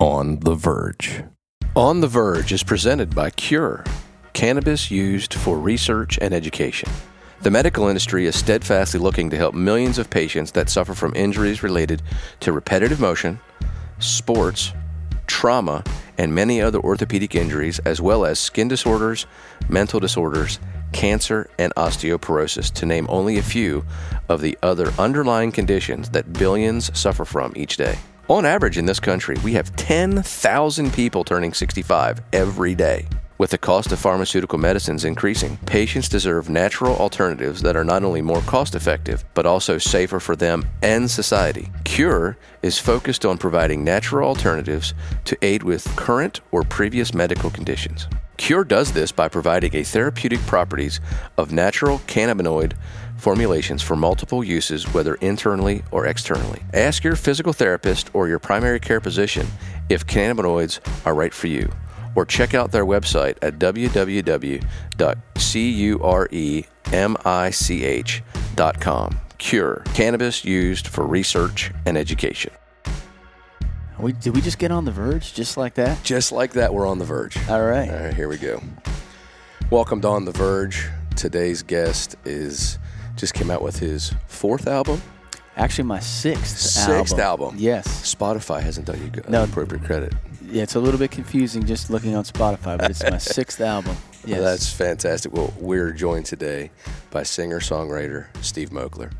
On the Verge. On the Verge is presented by Cure, cannabis used for research and education. The medical industry is steadfastly looking to help millions of patients that suffer from injuries related to repetitive motion, sports, trauma, and many other orthopedic injuries, as well as skin disorders, mental disorders, cancer, and osteoporosis, to name only a few of the other underlying conditions that billions suffer from each day. On average, in this country, we have 10,000 people turning 65 every day. With the cost of pharmaceutical medicines increasing, patients deserve natural alternatives that are not only more cost effective, but also safer for them and society. Cure is focused on providing natural alternatives to aid with current or previous medical conditions. Cure does this by providing a therapeutic properties of natural cannabinoid formulations for multiple uses, whether internally or externally. Ask your physical therapist or your primary care physician if cannabinoids are right for you, or check out their website at www.curemich.com. Cure, cannabis used for research and education. We, did we just get on the verge just like that? Just like that, we're on the verge. All right. All right, here we go. Welcome to On the Verge. Today's guest is just came out with his fourth album. Actually, my sixth Sixth album. album. Yes. Spotify hasn't done you good, No. appropriate credit. Yeah, it's a little bit confusing just looking on Spotify, but it's my sixth album. Yes. Well, that's fantastic. Well, we're joined today by singer songwriter Steve Moakler.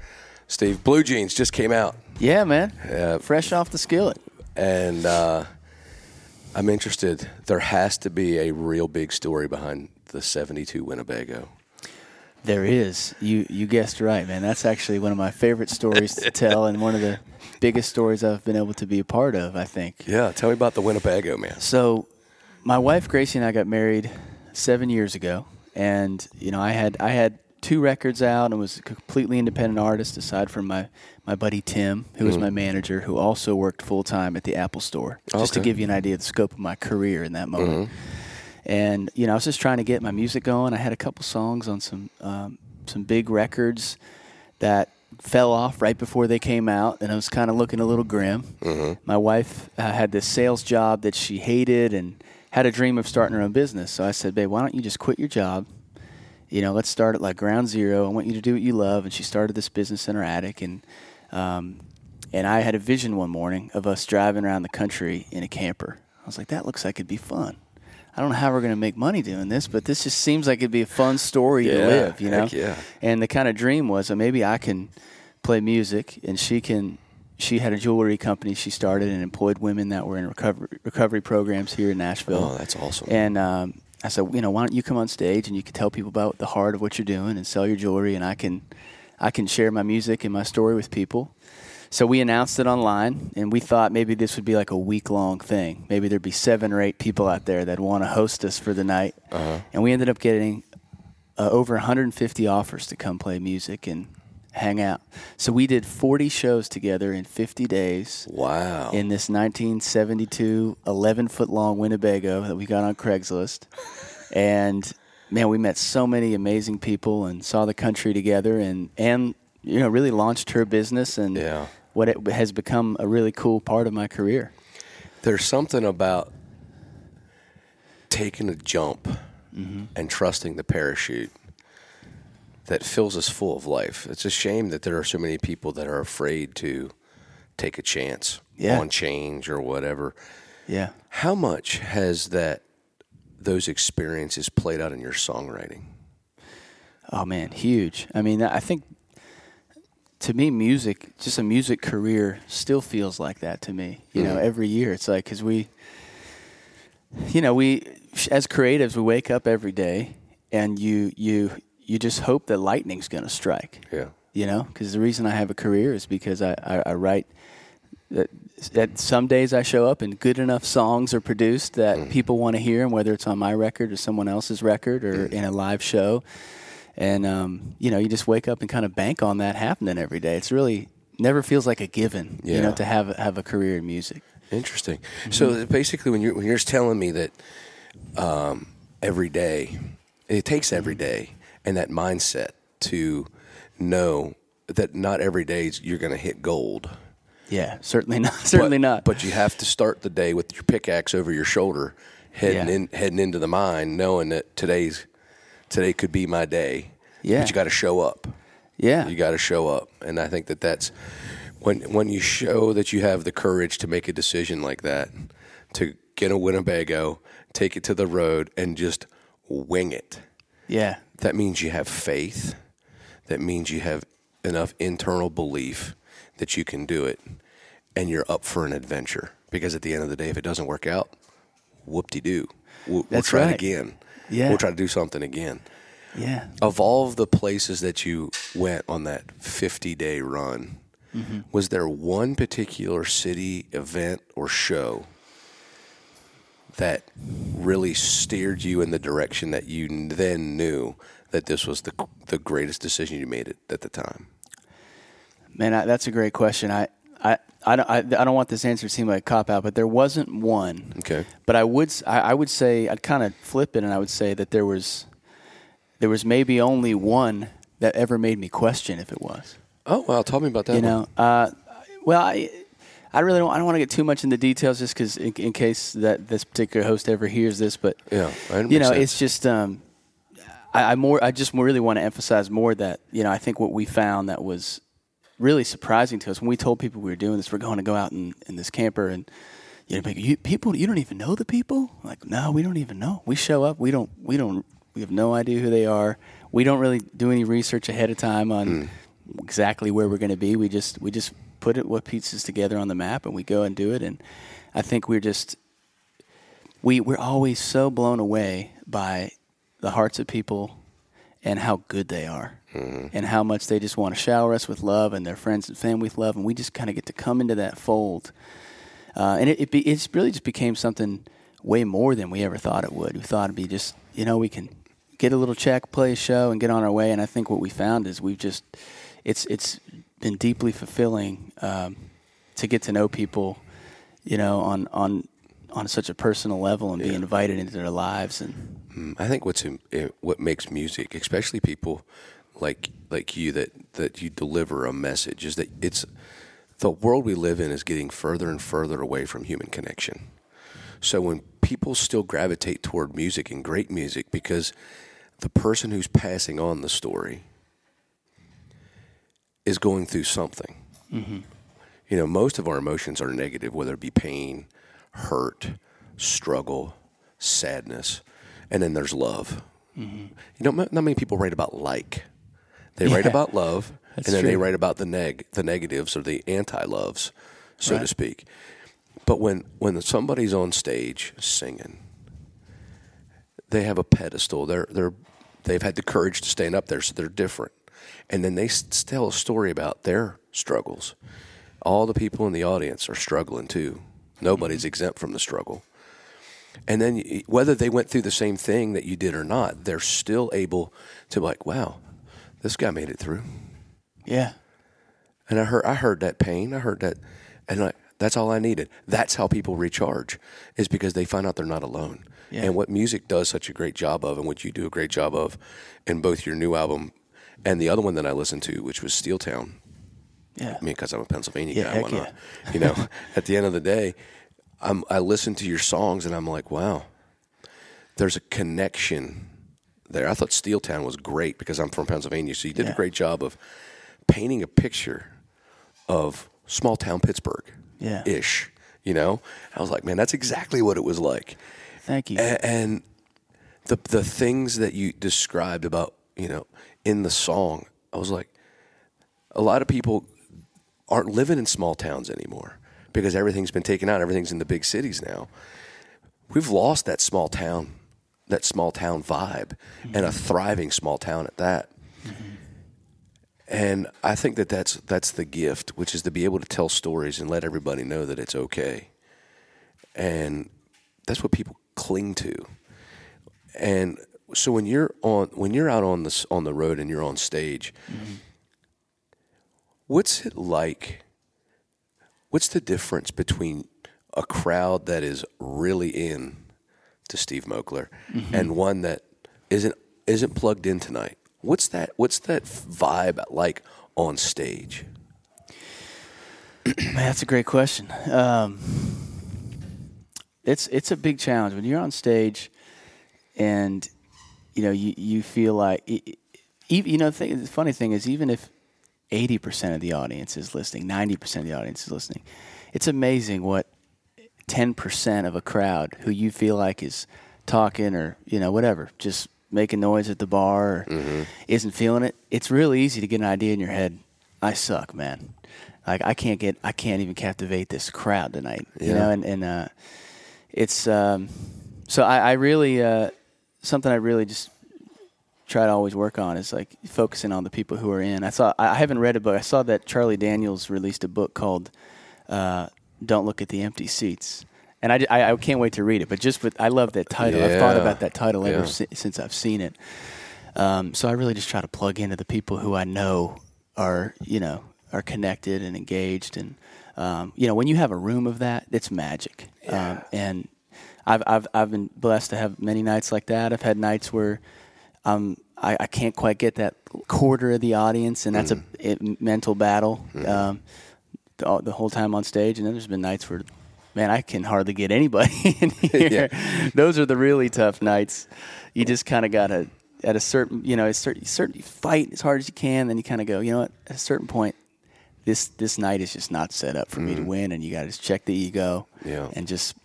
Steve, Blue Jeans just came out, yeah, man. Yeah. Fresh off the skillet. and uh, I'm interested. There has to be a real big story behind the '72 Winnebago. There is. You you guessed right, man. That's actually one of my favorite stories to tell and one of the biggest stories I've been able to be a part of, I think. Yeah, tell me about the Winnebago, man. So, my wife Gracie and I got married seven years ago, and you know I had I had two records out and was a completely independent artist aside from my my buddy Tim, who was mm. my manager, who also worked full time at the Apple Store. Just to give you an idea of the scope of my career in that moment. Mm-hmm. And you know I was just trying to get my music going. I had a couple songs on some um, some big records that fell off right before they came out, and I was kind of looking a little grim. My wife uh, had this sales job that she hated and had a dream of starting her own business. So I said, "Babe, why don't you just quit your job? You know, let's start at like ground zero. I want you to do what you love." And she started this business in her attic, and um, and I had a vision one morning of us driving around the country in a camper. I was like, "That looks like it'd be fun." I don't know how we're going to make money doing this, but this just seems like it'd be a fun story to live, you know? yeah. And the kind of dream was that maybe I can play music and she can she had a jewelry company she started and employed women that were in recovery recovery programs here in Nashville. Oh, that's awesome. And um, I said, you know, why don't you come on stage and you can tell people about the heart of what you're doing and sell your jewelry, and I can, I can share my music and my story with people. So we announced it online, and we thought maybe this would be like a week long thing. Maybe there'd be seven or eight people out there that want to host us for the night. And we ended up getting uh, over 150 offers to come play music and hang out. So we did 40 shows together in 50 days wow. in this 1972 11 foot long Winnebago that we got on Craigslist. And man, we met so many amazing people and saw the country together and, and you know, really launched her business and Yeah. What it has become a really cool part of my career. There's something about taking a jump Mm-hmm. and trusting the parachute that fills us full of life. It's a shame that there are so many people that are afraid to take a chance Yeah. on change or whatever. Yeah. How much has that those experiences played out in your songwriting? Oh man, huge. I mean, I think to me, music, just a music career, still feels like that to me. You know, every year it's like because we, you know, we as creatives, we wake up every day and you you you just hope that lightning's going to strike. Yeah. You know, because the reason I have a career is because I I, I write. That at some days I show up and good enough songs are produced that Mm. people want to hear them, whether it's on my record or someone else's record or Mm. in a live show. And um, you know, you just wake up and kind of bank on that happening every day. It's really never feels like a given, you know, to have have a career in music. Interesting. So basically, when you're when you're just telling me that um, every day, it takes every day, and that mindset to know that not every day you're going to hit gold. Yeah, certainly not. Certainly but, not. But you have to start the day with your pickaxe over your shoulder, heading Yeah. in, heading into the mine, knowing that today's today could be my day. Yeah. But you got to show up. yeah, You got to show up, and I think that that's when when you show that you have the courage to make a decision like that, to get a Winnebago, take it to the road, and just wing it. yeah, That means you have faith. That means you have enough internal belief that you can do it, and you're up for an adventure. Because at the end of the day, if it doesn't work out, whoop de doo. We'll, we'll try right. it again. Yeah. We'll try to do something again yeah. of all of the places that you went on that 50 day run, Mm-hmm. was there one particular city, event, or show that really steered you in the direction that you then knew that this was the, the greatest decision you made at, the time? Man, I, that's a great question. I, I, I don't, I, I don't want this answer to seem like a cop out, but there wasn't one. Okay. But I would, I, I would say, I'd kind of flip it, and I would say that there was, there was maybe only one that ever made me question if it was. Oh, well, tell me about that. You one. know, uh, well, I, I really don't. I don't want to get too much into the details, just because in, in case that this particular host ever hears this. But Yeah, you know, sense. it's just. Um, I, I more. I just really want to emphasize more that you know. I think what we found that was really surprising to us when we told people we were doing this. We're going to go out in, in this camper and. You know, people- you, people, you don't even know the people. Like, no, we don't even know. We show up. We don't. We don't. We have no idea who they are. We don't really do any research ahead of time on exactly where we're going to be. We just we just put it what pieces together on the map and we go and do it. And I think we're just we we're always so blown away by the hearts of people and how good they are. And how much they just want to shower us with love and their friends and family with love, and we just kind of get to come into that fold. Uh, and it it, be, it's really just became something way more than we ever thought it would. We thought it'd be just you know we can get a little check, play a show, and get on our way. And I think what we found is we've just it's it's been deeply fulfilling um, to get to know people, you know, on on on such a personal level and be invited into their lives and I think what's in, what makes music, especially people like like you that that you deliver a message, is that it's the world we live in is getting further and further away from human connection. So when people still gravitate toward music and great music, because the person who's passing on the story is going through something. Mm-hmm. You know, most of our emotions are negative, whether it be pain, hurt, struggle, sadness, and then there's love. Mm-hmm. You know, not many people write about like. They write about love, That's and then they write about the neg, the negatives or the anti-loves, so to speak. But when when somebody's on stage singing, they have a pedestal. They're they're they've had the courage to stand up there, so they're different. And then they s- tell a story about their struggles. All the people in the audience are struggling too. Nobody's mm-hmm. exempt from the struggle. And then whether they went through the same thing that you did or not, they're still able to like, wow, this guy made it through. yeah, And I heard I heard that pain. I heard that, and I, that's all I needed. That's how people recharge, is because they find out they're not alone. Yeah. And what music does such a great job of, and what you do a great job of, in both your new album and the other one that I listened to, which was Steel Town. yeah, I mean, because I'm a Pennsylvania Yeah, guy, why not? You know, at the end of the day, I'm, I listen to your songs and I'm like, wow, there's a connection there. I thought Steel Town was great because I'm from Pennsylvania, so you did Yeah. a great job of painting a picture of small town Pittsburgh, Yeah. ish. You know, I was like, man, that's exactly what it was like. Thank you. A- and the the things that you described about you know in the song, I was like, a lot of people aren't living in small towns anymore because everything's been taken out. Everything's in the big cities now. We've lost that small town, that small town vibe, and a thriving small town at that. And I think that that's that's the gift, which is to be able to tell stories and let everybody know that it's okay. And that's what people cling to. And so when you're on when you're out on the on the road and you're on stage, mm-hmm. what's it like? What's the difference between a crowd that is really in to Steve Moakler mm-hmm. and one that isn't isn't plugged in tonight? What's that? What's that vibe like on stage? Man, that's a great question. Um, it's it's a big challenge when you're on stage, and you know you you feel like even you know the, thing, the funny thing is even if eighty percent of the audience is listening, ninety percent of the audience is listening, it's amazing what ten percent of a crowd who you feel like is talking or you know whatever just making noise at the bar or mm-hmm. isn't feeling it, it's really easy to get an idea in your head. I suck, man. Like I can't get, I can't even captivate this crowd tonight. Yeah. You know, and and uh, it's um, so I, I really uh, something I really just try to always work on is like focusing on the people who are in. I saw I haven't read a book. I saw that Charlie Daniels released a book called uh, "Don't Look at the Empty Seats." and I, I, I, can't wait to read it. But just with I love that title. Yeah. I've thought about that title ever si- since I've seen it. Um, so I really just try to plug into the people who I know are you know are connected and engaged, and um, you know when you have a room of that, it's magic. Yeah. Um, and I've I've I've been blessed to have many nights like that. I've had nights where um, I, I can't quite get that quarter of the audience, and that's mm. a, a, mental battle. Mm. Um, the, the, whole time on stage, and then there's been nights where man, I can hardly get anybody in here. yeah. Those are the really tough nights. You just kind of got to, at a certain, you know, a certain, certain fight as hard as you can. Then you kind of go, you know what? At a certain point, this this night is just not set up for mm-hmm. me to mm-hmm. win, and you got to just check the ego, yeah. and just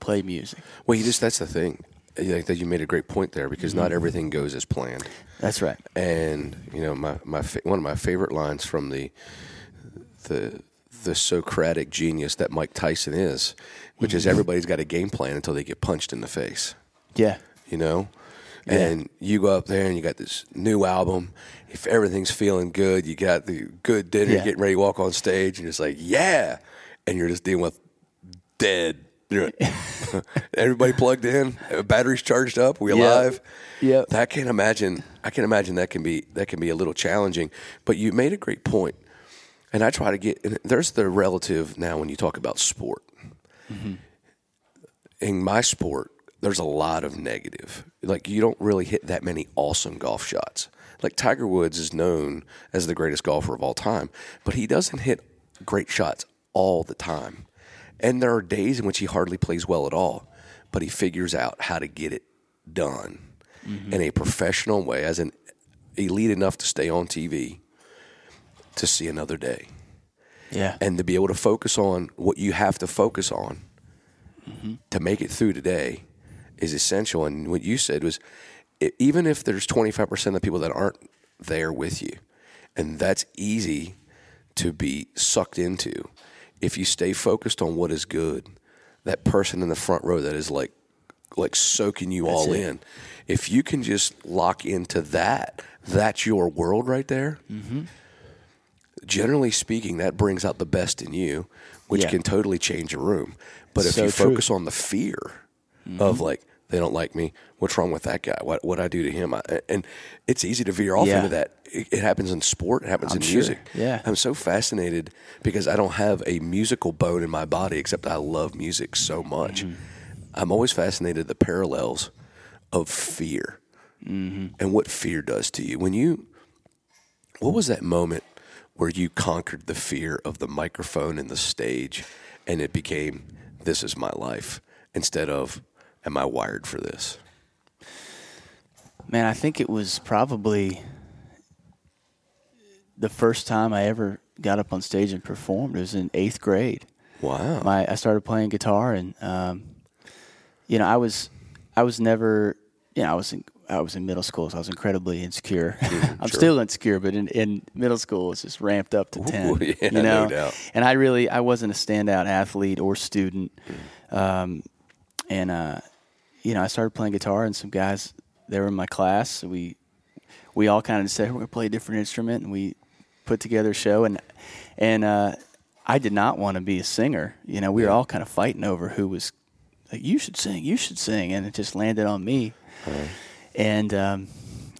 play music. Well, you just that's the thing. Like that, you made a great point there because mm-hmm. not everything goes as planned. That's right. And you know, my my one of my favorite lines from the the the Socratic genius that Mike Tyson is, which is mm-hmm. everybody's got a game plan until they get punched in the face. Yeah. You know? Yeah. And you go up there and you got this new album. If everything's feeling good, you got the good dinner, yeah. getting ready to walk on stage, and you're like, yeah. And you're just dealing with dead. Everybody plugged in, batteries charged up, we alive. Yeah. That can't imagine I can imagine that can be that can be a little challenging. But you made a great point and I try to get. there's the relative now when you talk about sport. Mm-hmm. In my sport, there's a lot of negative. Like you don't really hit that many awesome golf shots. Like Tiger Woods is known as the greatest golfer of all time, but he doesn't hit great shots all the time. And there are days in which he hardly plays well at all, but he figures out how to get it done mm-hmm. in a professional way as an elite enough to stay on TV to see another day. Yeah. And to be able to focus on what you have to focus on mm-hmm. to make it through today is essential. And what you said was even if there's 25% of the people that aren't there with you, and that's easy to be sucked into, if you stay focused on what is good, that person in the front row that is like like soaking you that's all it. in. If you can just lock into that, that's your world right there. Mm-hmm generally speaking, that brings out the best in you, which yeah. can totally change a room. But if so you true. focus on the fear mm-hmm. of like, they don't like me. What's wrong with that guy? What what I do to him? I, and it's easy to veer off yeah. into that. It, it, happens in sport. It happens I'm in sure. music. Yeah, I'm so fascinated because I don't have a musical bone in my body, except I love music so much. Mm-hmm. I'm always fascinated the parallels of fear mm-hmm. and what fear does to you when you. What was that moment where you conquered the fear of the microphone and the stage and it became this is my life instead of am I wired for this? Man, I think it was probably the first time I ever got up on stage and performed. It was in eighth grade. Wow. My I started playing guitar and um, you know I was I was never you know I was I was in middle school, so I was incredibly insecure. Mm, I'm sure. still insecure, but in, in middle school, it's just ramped up to ten. Ooh, yeah, you know, no and I really I wasn't a standout athlete or student, mm. um, and uh, you know I started playing guitar, and some guys they were in my class. So we we all kind of said we're gonna play a different instrument, and we put together a show, and and uh, I did not want to be a singer. You know, we were all kind of fighting over who was like, you should sing, you should sing, and it just landed on me. And um,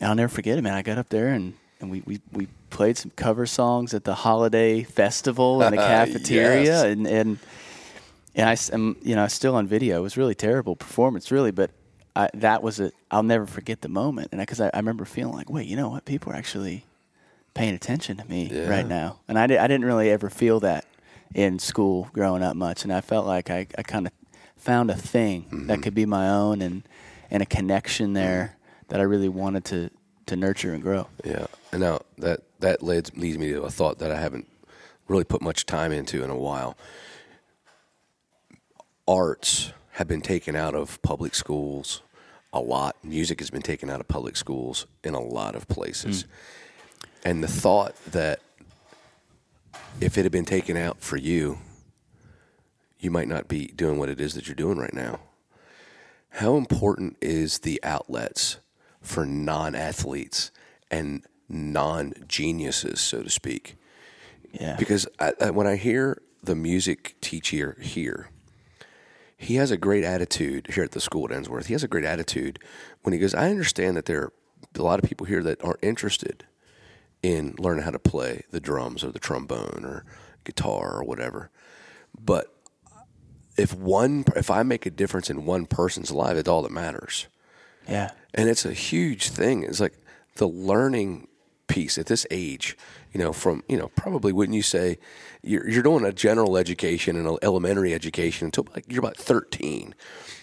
I'll never forget it, man. I got up there and, and we, we, we played some cover songs at the holiday festival in the cafeteria, Yes. and and and I am you know still on video. It was really terrible performance, really, but I, that was a I'll never forget the moment, and because I, I remember feeling like, wait, you know what? People are actually paying attention to me Yeah. right now, and I, di- I didn't really ever feel that in school growing up much, and I felt like I, I kind of found a thing Mm-hmm. that could be my own and and a connection there that I really wanted to to nurture and grow. Yeah. And now that that leads leads me to a thought that I haven't really put much time into in a while. Arts have been taken out of public schools a lot. Music has been taken out of public schools in a lot of places. Hmm. And the thought that if it had been taken out for you, you might not be doing what it is that you're doing right now. How important is the outlets for non athletes and non geniuses, so to speak? Yeah, Because I, I, when I hear the music teacher here, he has a great attitude here at the school at Ensworth. He has a great attitude when he goes, I understand that there are a lot of people here that aren't interested in learning how to play the drums or the trombone or guitar or whatever. But if one, if I make a difference in one person's life, it's all that matters yeah, and it's a huge thing. It's like the learning piece at this age. You know, from you know, probably wouldn't you say you're you're doing a general education and an elementary education until like you're about thirteen,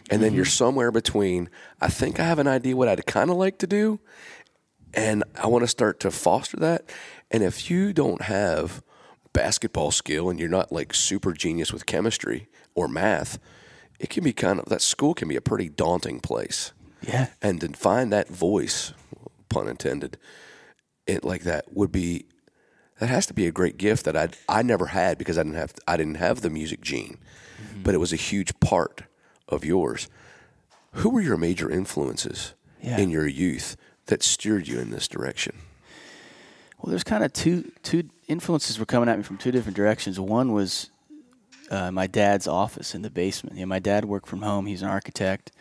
and then you're mm-hmm. somewhere between. I think I have an idea what I'd kind of like to do, and I want to start to foster that. And if you don't have basketball skill and you're not like super genius with chemistry or math, it can be kind of that school can be a pretty daunting place yeah. and to find that voice, pun intended, it like that would be that has to be a great gift that I I never had because I didn't have I didn't have the music gene, but it was a huge part of yours. Who were your major influences Yeah. in your youth that steered you in this direction? Well, there's kind of two two influences were coming at me from two different directions. One was uh, my dad's office in the basement. You know, my dad worked from home. He's an architect,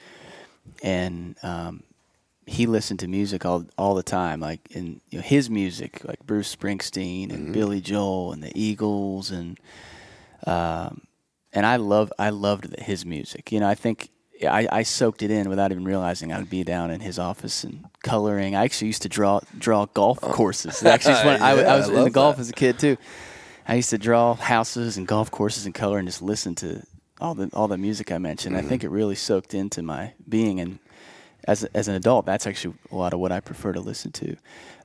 and um, he listened to music all all the time. Like in you know, his music, like Bruce Springsteen and Billy Joel and the Eagles, and um, and I love I loved his music. You know, I think I, I soaked it in without even realizing I'd be down in his office and coloring. I actually used to draw draw golf courses. Actually, when I, I was I into golf that. as a kid too. I used to draw houses and golf courses and color and just listen to all the all the music I mentioned. I think it really soaked into my being and as as an adult, that's actually a lot of what I prefer to listen to.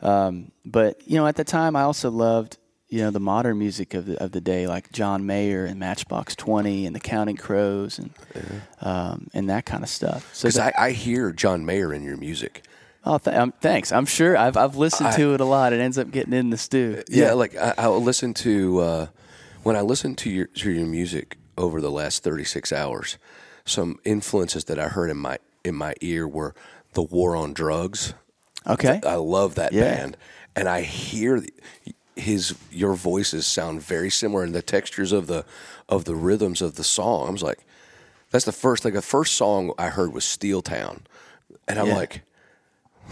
Um, but you know, at the time, I also loved you know the modern music of the of the day, like John Mayer and Matchbox Twenty and the Counting Crows and um, and that kind of stuff. So that- I, I hear John Mayer in your music. oh, th- um, thanks. I'm sure I've I've listened to it a lot. It ends up getting in the stew. Yeah, like I, I'll listen to uh, when I listen to your to your music over the last thirty six hours. Some influences that I heard in my in my ear were the War on Drugs. Okay. I love that Yeah. band, and I hear his your voices sound very similar, and the textures of the of the rhythms of the song. I was like, that's the first like the first song I heard was Steel Town, and I'm Yeah. like,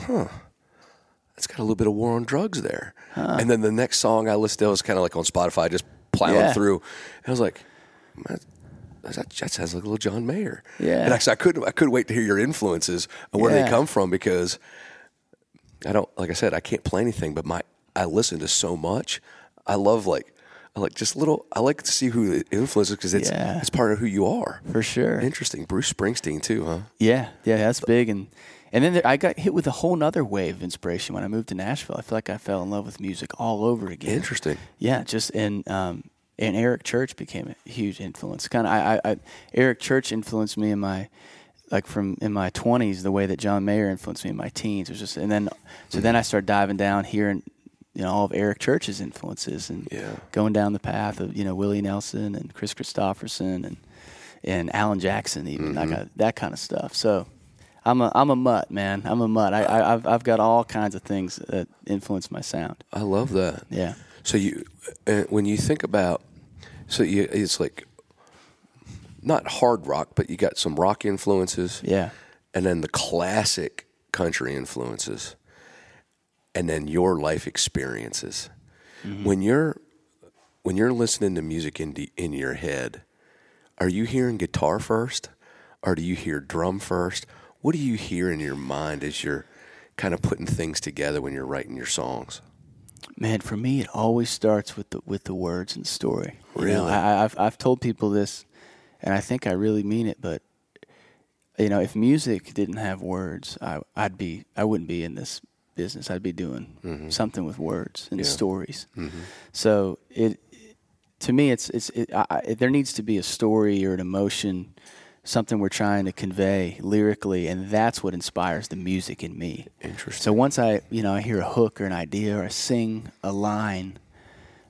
huh, it's got a little bit of War on Drugs there. And then the next song I listened to was kind of like on Spotify, just plowing Yeah. through, and I was like, that, that sounds like a little John Mayer. Yeah. and actually, I couldn't I couldn't wait to hear your influences and where Yeah. they come from because I don't like I said I can't play anything, but my I listen to so much. I love like I like just little. I like to see who it influences because it's Yeah. it's part of who you are. For sure. Interesting, Bruce Springsteen too, huh? Yeah, yeah, that's big. And and then there, I got hit with a whole nother wave of inspiration when I moved to Nashville. I feel like I fell in love with music all over again. Interesting. Yeah, just and um, and Eric Church became a huge influence. Kind of, I, I, Eric Church influenced me in my like from in my twenties the way that John Mayer influenced me in my teens. It was just and then so then I started diving down here and you know all of Eric Church's influences and Yeah. going down the path of you know Willie Nelson and Kris Kristofferson and and Alan Jackson even mm-hmm. uh, that, kind that kind of stuff. So. I'm a I'm a mutt, man. I'm a mutt. I, I I've I've got all kinds of things that influence my sound. I love that. Yeah. So you, uh, when you think about, so you, it's like not hard rock, but you got some rock influences, Yeah. and then the classic country influences, and then your life experiences. When you're when you're listening to music in the, in your head, are you hearing guitar first, or do you hear drum first? What do you hear in your mind as you're kind of putting things together when you're writing your songs? Man, for me, it always starts with the with the words and the story. You know, Really? I, I've I've told people this, and I think I really mean it. But you know, if music didn't have words, I, I'd be I wouldn't be in this business. I'd be doing mm-hmm. something with words and Yeah. stories. Mm-hmm. So it to me, it's it's it, I, I, there needs to be a story or an emotion, something we're trying to convey lyrically, and that's what inspires the music in me. Interesting. So once I, you know, I hear a hook or an idea or I sing a line,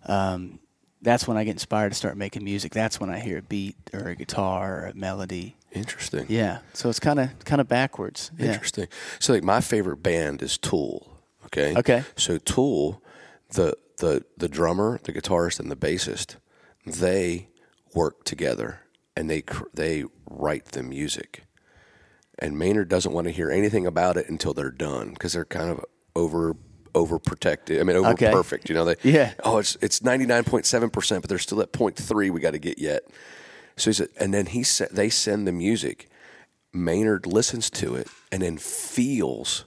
um, that's when I get inspired to start making music. That's when I hear a beat or a guitar or a melody. Interesting. Yeah. So it's kind of kind of backwards. Yeah. Interesting. So like my favorite band is Tool. Okay. Okay. So Tool, the the the drummer, the guitarist, and the bassist, they work together and they cr- they write the music. And Maynard doesn't want to hear anything about it until they're done because they're kind of over overprotected. I mean, over Okay. perfect. You know, they Yeah. Oh, it's it's ninety nine point seven percent, but they're still at 0.3 We got to get yet. So he said, and then he said they send the music. Maynard listens to it and then feels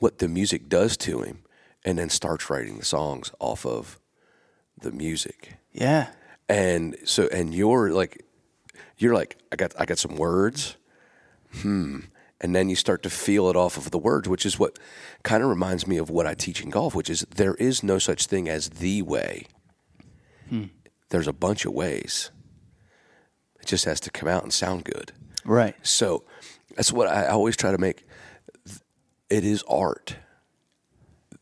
what the music does to him, and then starts writing the songs off of the music. Yeah. And so, and you're like, you're like, I got, I got some words, hmm, and then you start to feel it off of the words, which is what kind of reminds me of what I teach in golf, which is there is no such thing as the way. There's a bunch of ways. It just has to come out and sound good. Right. So that's what I always try to make. It is art.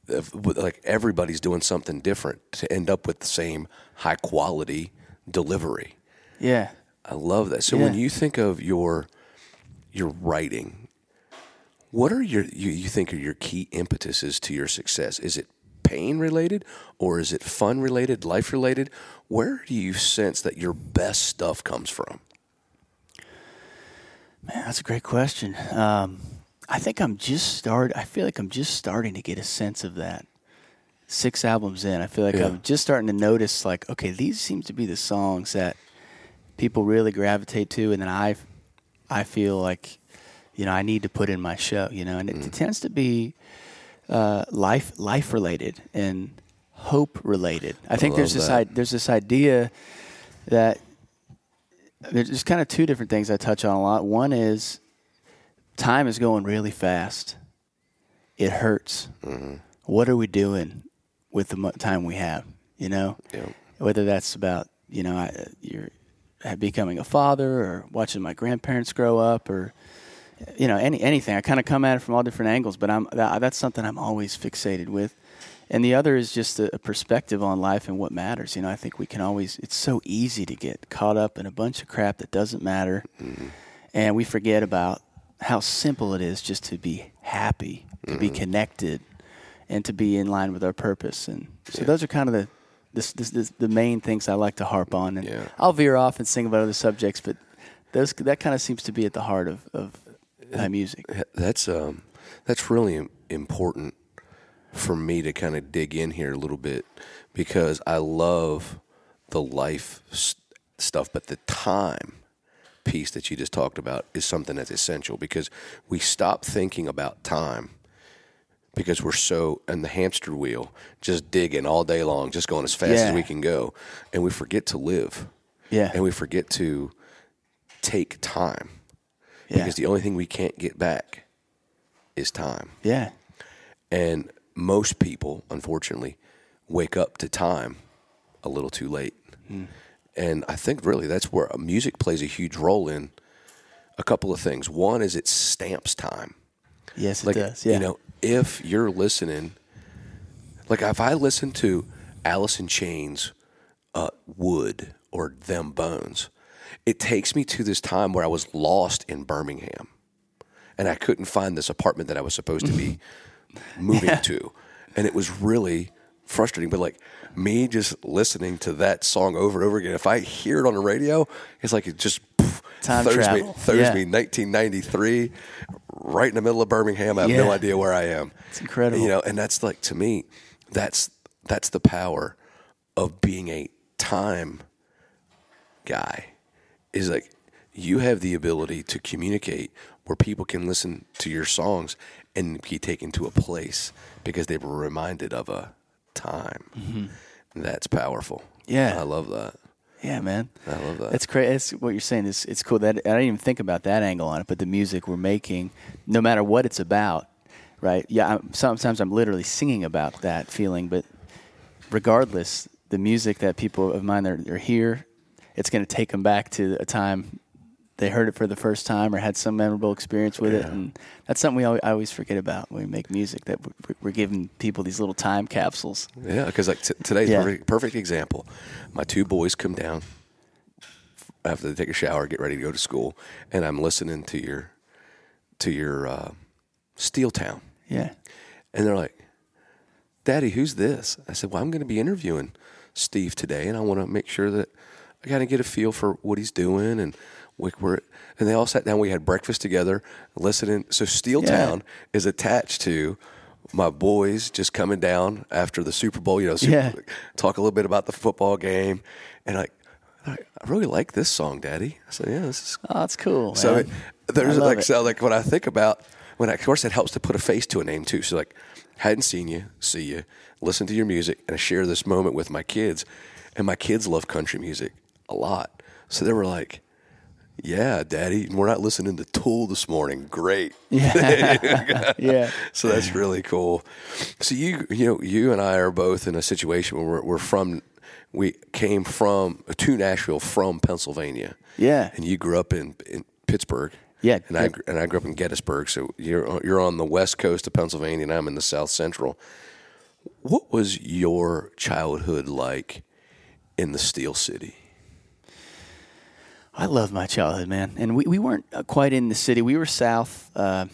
Like everybody's doing something different to end up with the same high quality delivery. Yeah. I love that. So when you think of your your writing, what are your you, you think are your key impetuses to your success? Is it pain related or is it fun related, life related? Where do you sense that your best stuff comes from? Man, that's a great question. Um, I think I'm just start. I feel like I'm just starting to get a sense of that. Six albums in, I feel like Yeah. I'm just starting to notice, like, okay, these seem to be the songs that people really gravitate to, and then I, I feel like, you know, I need to put in my show. You know, and it, Mm. tends to be uh, life life related and hope related. I think there's this. I, there's this idea that there's kind of two different things I touch on a lot. One is time is going really fast. It hurts. Mm-hmm. What are we doing with the time we have? You know, Yeah. whether that's about you know I, you're becoming a father or watching my grandparents grow up or you know any anything. I kind of come at it from all different angles, but I'm that, that's something I'm always fixated with. And the other is just a, a perspective on life and what matters. You know, I think we can always. It's so easy to get caught up in a bunch of crap that doesn't matter, mm-hmm. and we forget about how simple it is just to be happy, to be mm-hmm. connected, and to be in line with our purpose. And so those are kind of the this, this, this, the main things I like to harp on. And Yeah. I'll veer off and sing about other subjects, but those that kind of seems to be at the heart of, of my music. That's um, that's really important for me to kind of dig in here a little bit because I love the life s- stuff, but the time piece that you just talked about is something that's essential because we stop thinking about time because we're so in the hamster wheel, just digging all day long, just going as fast as we can go, and we forget to live, Yeah. and we forget to take time yeah. because the only thing we can't get back is time. yeah. And most people, unfortunately, wake up to time a little too late. Hmm. And I think really that's where music plays a huge role in a couple of things. One is it stamps time. Yes, it Like, does. Yeah. you know, if you're listening, like if I listen to Alice in Chains, uh, Would, or Them Bones, it takes me to this time where I was lost in Birmingham and I couldn't find this apartment that I was supposed to be moving to. And it was really frustrating. But like me just listening to that song over and over again, if I hear it on the radio, it's like it just poof, Time throws travel. me Yeah. me 1993, right in the middle of Birmingham. I have no idea where I am. It's incredible. You know, and that's like to me, that's that's the power of being a time guy. Is like you have the ability to communicate where people can listen to your songs and be taken to a place because they were reminded of a time. That's powerful. Mm-hmm. Yeah. I love that. Yeah, man. I love that. That's crazy. That's what you're saying. Is it's cool that I didn't even think about that angle on it. But the music we're making, no matter what it's about, right? Yeah. I'm, sometimes I'm literally singing about that feeling, but regardless, the music that people of mine are, are here, it's going to take them back to a time they heard it for the first time or had some memorable experience with it, and that's something we always, I always forget about when we make music. That we're, we're giving people these little time capsules. Yeah, because like t- today's Yeah. perfect, perfect example. My two boys come down after they take a shower, get ready to go to school, and I'm listening to your to your uh, Steel Town, Yeah. and they're like, "Daddy, who's this?" I said, "Well, I'm going to be interviewing Steve today, and I want to make sure that I got to get a feel for what he's doing and." We- We're, and they all sat down. We had breakfast together, listening. So Steel Yeah. Town is attached to my boys just coming down after the Super Bowl. You know, Super, Yeah. talk a little bit about the football game, and like, I I really like this song, Daddy. I said, "Yeah, this is Oh, that's cool. so man. it, there's like it. so like when I think about when I, of course it helps to put a face to a name too. So like hadn't seen you, see you, listen to your music, and I share this moment with my kids, and my kids love country music a lot. So they were like, "Yeah, Daddy, we're not listening to Tool this morning. Great." Yeah. yeah. So that's really cool. So you you know you and I are both in a situation where we're, we're from we came from to Nashville from Pennsylvania. Yeah. And you grew up in, in Pittsburgh. Yeah, And I and I grew up in Gettysburg. So you're you're on the west coast of Pennsylvania, and I'm in the south central. What was your childhood like in the Steel City? I love my childhood, man. And we, we weren't uh, quite in the city. We were south. Uh,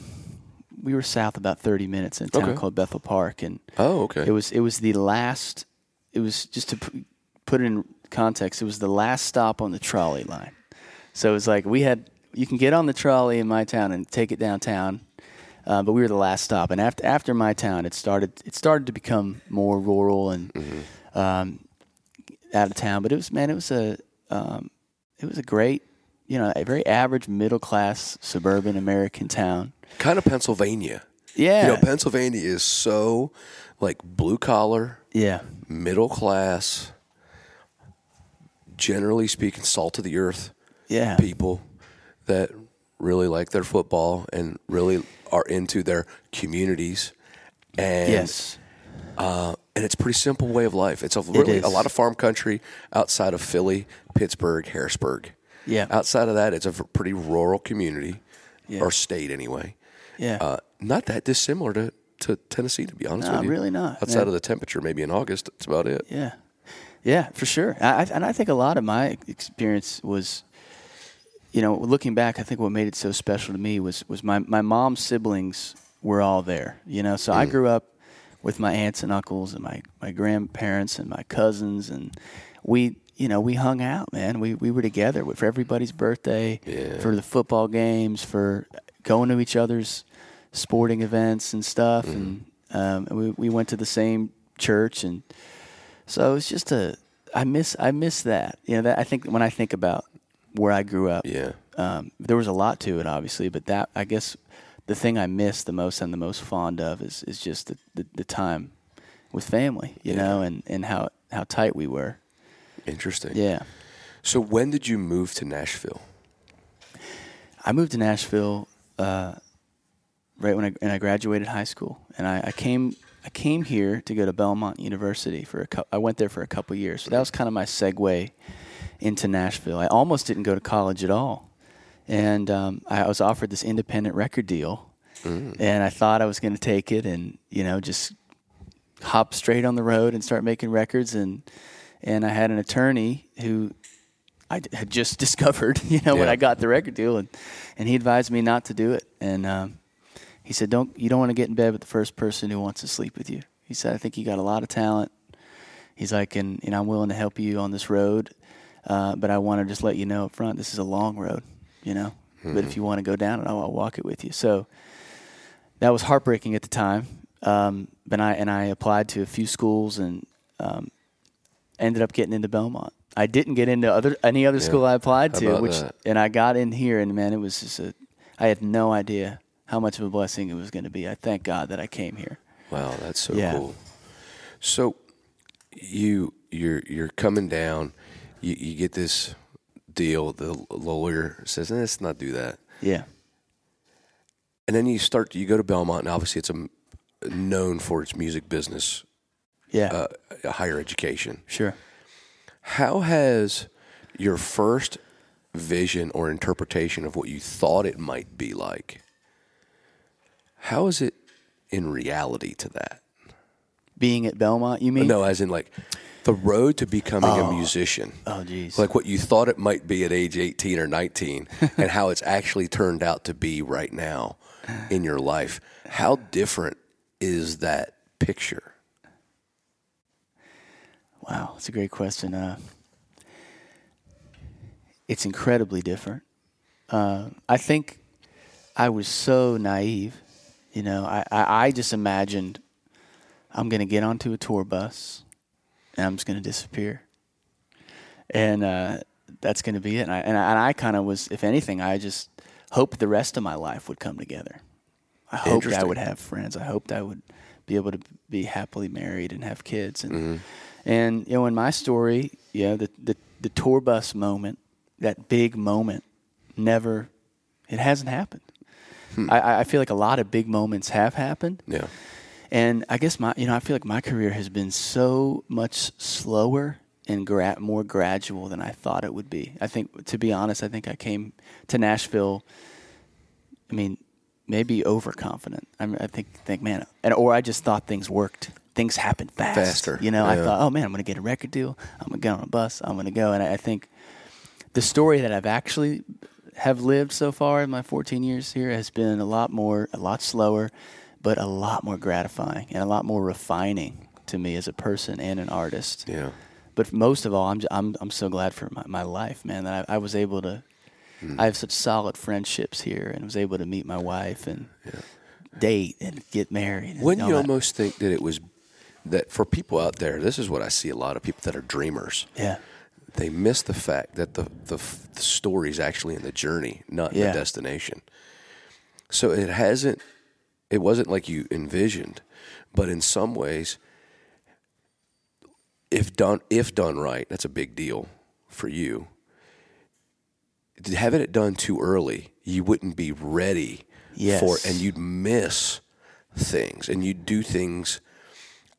we were south about thirty minutes in a town Okay. called Bethel Park, and Oh, okay. it was it was the last. It was just to pu- put it in context. It was the last stop on the trolley line. So it was like we had you can get on the trolley in my town and take it downtown, uh, but we were the last stop. And after after my town, it started it started to become more rural and um, out of town. But it was man, it was a um, it was a great, you know, a very average middle class suburban American town. kind of Pennsylvania. Yeah, You know, Pennsylvania is so like blue collar, yeah, middle class, generally speaking, salt of the earth yeah, people that really like their football and really are into their communities. And yes, uh, and it's a pretty simple way of life. It's a really is. a lot of farm country outside of Philly, Pittsburgh, Harrisburg. Yeah. Outside of that, it's a pretty rural community Yeah. or state anyway. yeah. Uh, not that dissimilar to, to Tennessee, to be honest No, with you. really not. Outside Yeah. of the temperature, maybe in August, that's about it. Yeah, yeah, for sure. I, and I think a lot of my experience was, you know, looking back, I think what made it so special to me was was my my mom's siblings were all there. You know, so I grew up with my aunts and uncles and my my grandparents and my cousins, and we. You know, we hung out, man. We we were together for everybody's birthday, Yeah. for the football games, for going to each other's sporting events and stuff. And, um, and we we went to the same church, and so it's just a I miss I miss that. You know, that I think when I think about where I grew up, Yeah. um, there was a lot to it, obviously, but that I guess the thing I miss the most and the most fond of is is just the the, the time with family, you Yeah. know, and and how how tight we were. Interesting. Yeah, So when did you move to Nashville? I moved to Nashville uh, right when I, when I graduated high school, and I, I came I came here to go to Belmont University for a I went there for a couple years. So that was kind of my segue into Nashville. I almost didn't go to college at all, and um, I was offered this independent record deal, and I thought I was going to take it, and you know just hop straight on the road and start making records, and and I had an attorney who I d- had just discovered, you know, when I got the record deal, and and he advised me not to do it. And um, he said, "Don't you don't want to get in bed with the first person who wants to sleep with you." He said, "I think you got a lot of talent. He's like, and, and I'm willing to help you on this road, uh, but I want to just let you know up front, this is a long road, you know. But if you want to go down it, I'll, I'll walk it with you. So that was heartbreaking at the time. Um, but I and I applied to a few schools and um, ended up getting into Belmont. I didn't get into other any other Yeah. school I applied to, which that? and I got in here, and man, it was just a. I had no idea how much of a blessing it was going to be. I thank God that I came here. Wow, that's so Yeah. cool. So you you're you're coming down, you, you get this deal. The lawyer says, eh, "Let's not do that." Yeah, And then you start. You go to Belmont, and obviously it's a, known for its music business, yeah, uh, higher education. sure. How has your first vision or interpretation of what you thought it might be like? How is it in reality to that? Being at Belmont, you mean? No, as in like the road to becoming a musician. Oh, geez. Like what you thought it might be at age 18 or 19 and how it's actually turned out to be right now in your life. How different is that picture? Wow, that's a great question. Uh, it's incredibly different. Uh, I think I was so naive. You know, I, I, I just imagined I'm going to get onto a tour bus and I'm just going to disappear. And uh, that's going to be it. And I, and I, I kind of was, if anything, I just hoped the rest of my life would come together. I hoped I would have friends. I hoped I would be able to be happily married and have kids. And Mm-hmm. and you know, in my story, you know, the the, the tour bus moment, that big moment, never, it hasn't happened. Hmm. I, I feel like a lot of big moments have happened, Yeah. And I guess my, you know, I feel like my career has been so much slower and gra- more gradual than I thought it would be. I think, to be honest, I think I came to Nashville. I mean, maybe overconfident. I, mean, I think, think, man, and or I just thought things worked. Things happened fast. Faster, You know, I thought, oh man, I'm going to get a record deal. I'm going to get on a bus. I'm going to go. And I, I think the story that I've actually have lived so far in my 14 years here has been a lot more, a lot slower, but a lot more gratifying and a lot more refining to me as a person and an artist. Yeah. But most of all, I'm I'm I'm so glad for my, my life, man. That I, I was able to. Hmm. I have such solid friendships here, and was able to meet my wife and date and get married. and Wouldn't you that. almost think that it was that for people out there, this is what I see a lot of people that are dreamers. Yeah. They miss the fact that the the, the story is actually in the journey, not in Yeah. the destination. So it hasn't. It wasn't like you envisioned, but in some ways, if done if done right, that's a big deal for you. Having it done too early, you wouldn't be ready Yes. for, and you'd miss things, and you'd do things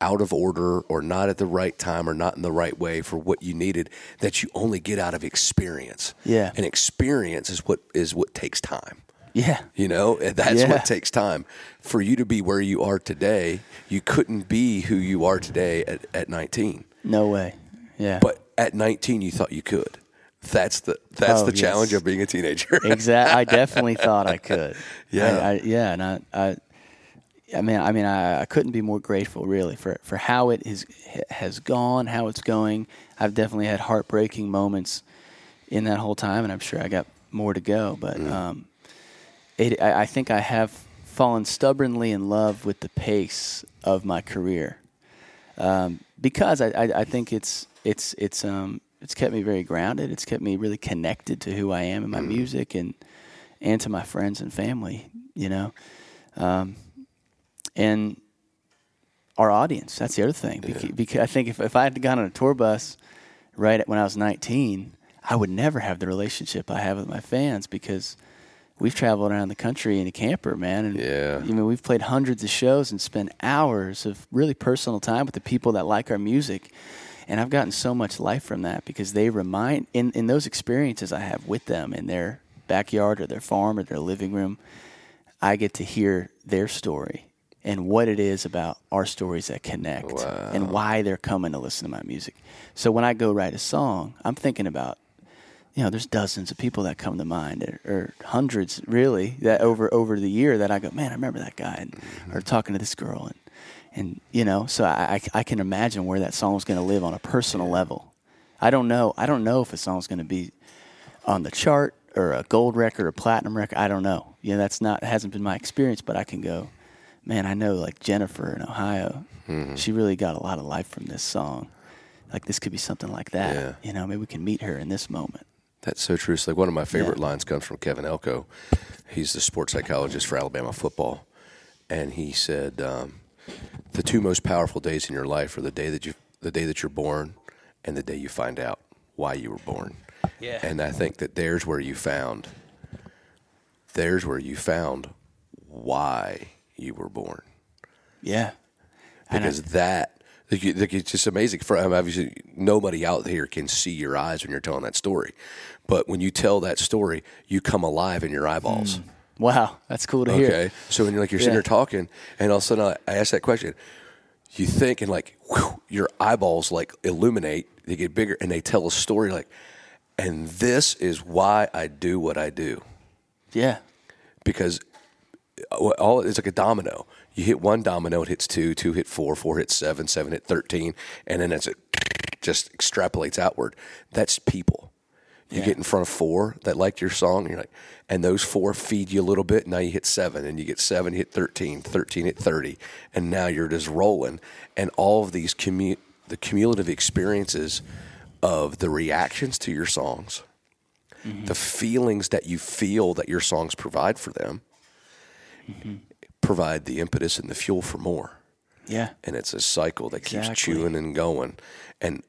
out of order or not at the right time or not in the right way for what you needed that you only get out of experience. Yeah. And experience is what is what takes time. Yeah. You know, that's Yeah. what takes time. For you to be where you are today, you couldn't be who you are today at, at 19. No way. Yeah. But at 19, you thought you could. That's the that's Oh, the challenge of being a teenager. exactly. I definitely thought I could. Yeah. I, I, yeah. And I, I, I mean, I mean, I, I couldn't be more grateful, really, for for how it is has gone, how it's going. I've definitely had heartbreaking moments in that whole time, and I'm sure I got more to go. But um, it, I, I think I have fallen stubbornly in love with the pace of my career um, because I, I, I think it's it's it's um it's kept me very grounded. It's kept me really connected to who I am and my music and and to my friends and family. You know, um, and our audience. That's the other thing. Because, because I think if if I had gone on a tour bus right at, when I was 19, I would never have the relationship I have with my fans because we've traveled around the country in a camper, man. And Yeah. I mean, we've played hundreds of shows and spent hours of really personal time with the people that like our music. And I've gotten so much life from that because they remind in, in those experiences I have with them in their backyard or their farm or their living room, I get to hear their story and what it is about our stories that connect and why they're coming to listen to my music. So when I go write a song, I'm thinking about you know, there's dozens of people that come to mind, or, or hundreds really that over over the year that I go, man, I remember that guy, and, or talking to this girl, and and you know, so I, I, I can imagine where that song is going to live on a personal level. I don't know. I don't know if a song's going to be on the chart or a gold record or platinum record. I don't know. You know, that's not hasn't been my experience, but I can go, man. I know like Jennifer in Ohio, Mm-hmm. she really got a lot of life from this song. Like this could be something like that. Yeah. You know, maybe we can meet her in this moment. That's so true. It's like one of my favorite Yeah. lines comes from Kevin Elko. He's the sports psychologist for Alabama football, and he said um, the two most powerful days in your life are the day that you the day that you're born and the day you find out why you were born. Yeah. And I think that there's where you found there's where you found why you were born Yeah. I- because that like, like, it's just amazing. For obviously, nobody out here can see your eyes when you're telling that story, but when you tell that story, you come alive in your eyeballs. Mm. Wow, that's cool to hear. Okay, so when you're like you're sitting Yeah. there talking, and all of a sudden I, I ask that question, you think and like whew, your eyeballs like illuminate, they get bigger, and they tell a story like, and this is why I do what I do Yeah. because uh, all it's like a domino. You hit one domino, it hits two, two hit four, four hit seven, seven hit thirteen, and then as it just extrapolates outward. That's people. You Yeah. get in front of four that liked your song, and you're like, and those four feed you a little bit. Now you hit seven, and you get seven, hit 13, 13 hit 30, and now you're just rolling. And all of these commu- the cumulative experiences of the reactions to your songs, mm-hmm. the feelings that you feel that your songs provide for them, mm-hmm. provide the impetus and the fuel for more Yeah. and it's a cycle that keeps chewing and going. And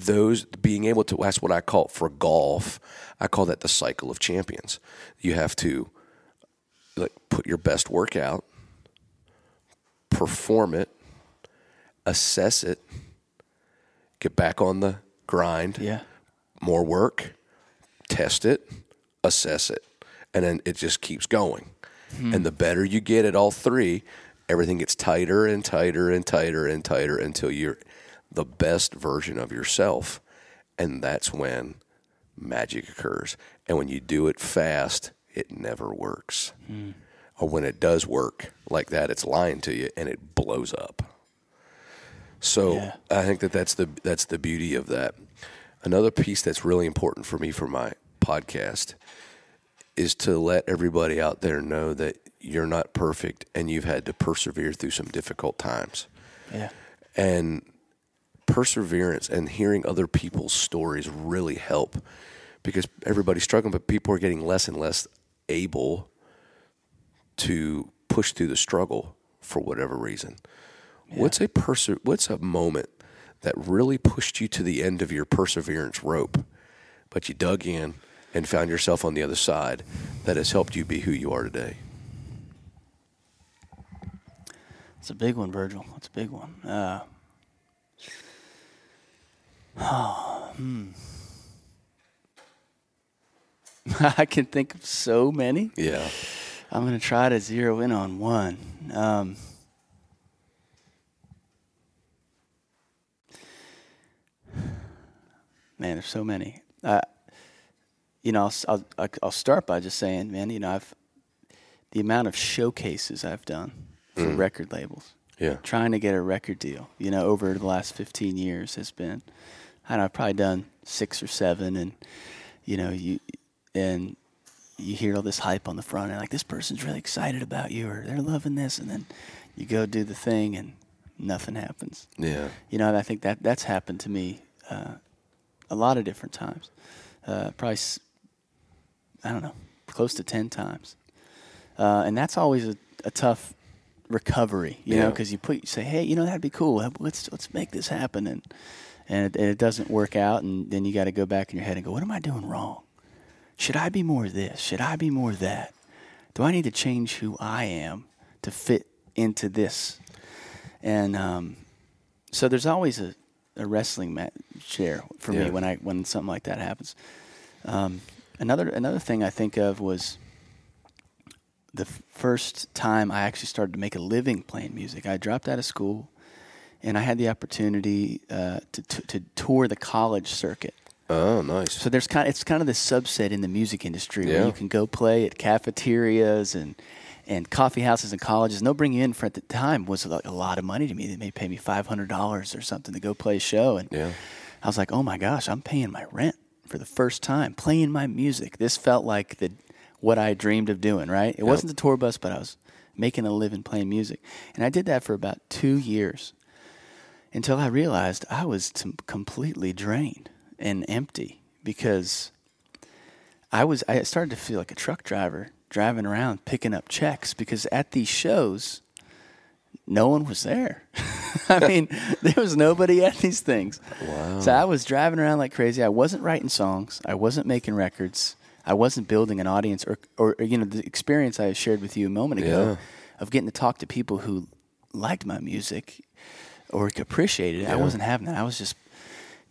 those being able to that's what I call for golf. I call that the cycle of champions. You have to like put your best work out, perform it, assess it, get back on the grind, Yeah. more work, test it, assess it, and then it just keeps going. Hmm. And the better you get at all three, everything gets tighter and tighter and tighter and tighter until you're the best version of yourself. And that's when magic occurs. And when you do it fast, it never works. Hmm. Or when it does work like that, it's lying to you and it blows up. So Yeah. I think that that's the that's the beauty of that. Another piece that's really important for me for my podcast is to let everybody out there know that you're not perfect and you've had to persevere through some difficult times. Yeah. And perseverance and hearing other people's stories really help because everybody's struggling, but people are getting less and less able to push through the struggle for whatever reason. What's a perse- what's a moment that really pushed you to the end of your perseverance rope, but you dug in and found yourself on the other side that has helped you be who you are today? It's a big one, Virgil. It's a big one. Uh, hmm. I can think of so many. Yeah. I'm going to try to zero in on one. Um, man, there's so many. Uh, you know, I'll, I'll, I'll start by just saying, man, you know, I've the amount of showcases I've done for record labels, Yeah. trying to get a record deal, you know, over the last 15 years has been, I don't know, I've probably done six or seven, and you know, you and you hear all this hype on the front end, like this person's really excited about you, or they're loving this, and then you go do the thing, and nothing happens. Yeah. You know, and I think that that's happened to me uh, a lot of different times. Uh, probably, I don't know, close to ten times, uh, and that's always a, a tough recovery. You know, because you put you say, hey, you know, that'd be cool. Let's let's make this happen, and and it, and it doesn't work out, and then you got to go back in your head and go, what am I doing wrong? Should I be more this? Should I be more that? Do I need to change who I am to fit into this? And um, so there's always a, a wrestling match share for Yeah. me when I when something like that happens. Um, another another thing I think of was the f- first time I actually started to make a living playing music. I dropped out of school, and I had the opportunity uh, to, to to tour the college circuit. Oh, nice. So there's kind of, it's kind of this subset in the music industry Yeah. where you can go play at cafeterias and and coffee houses and colleges. And they'll bring you in for at the time was like a lot of money to me. They may pay me five hundred dollars or something to go play a show, and Yeah. I was like, oh my gosh, I'm paying my rent for the first time, playing my music. This felt like the what I dreamed of doing. Right? It wasn't the tour bus, but I was making a living playing music, and I did that for about two years until I realized I was t- completely drained and empty because I was I started to feel like a truck driver driving around picking up checks because at these shows no one was there. I mean, there was nobody at these things. Wow. So I was driving around like crazy. I wasn't writing songs. I wasn't making records. I wasn't building an audience or, or you know, the experience I shared with you a moment ago Yeah. of getting to talk to people who liked my music or appreciated it. I wasn't having that. I was just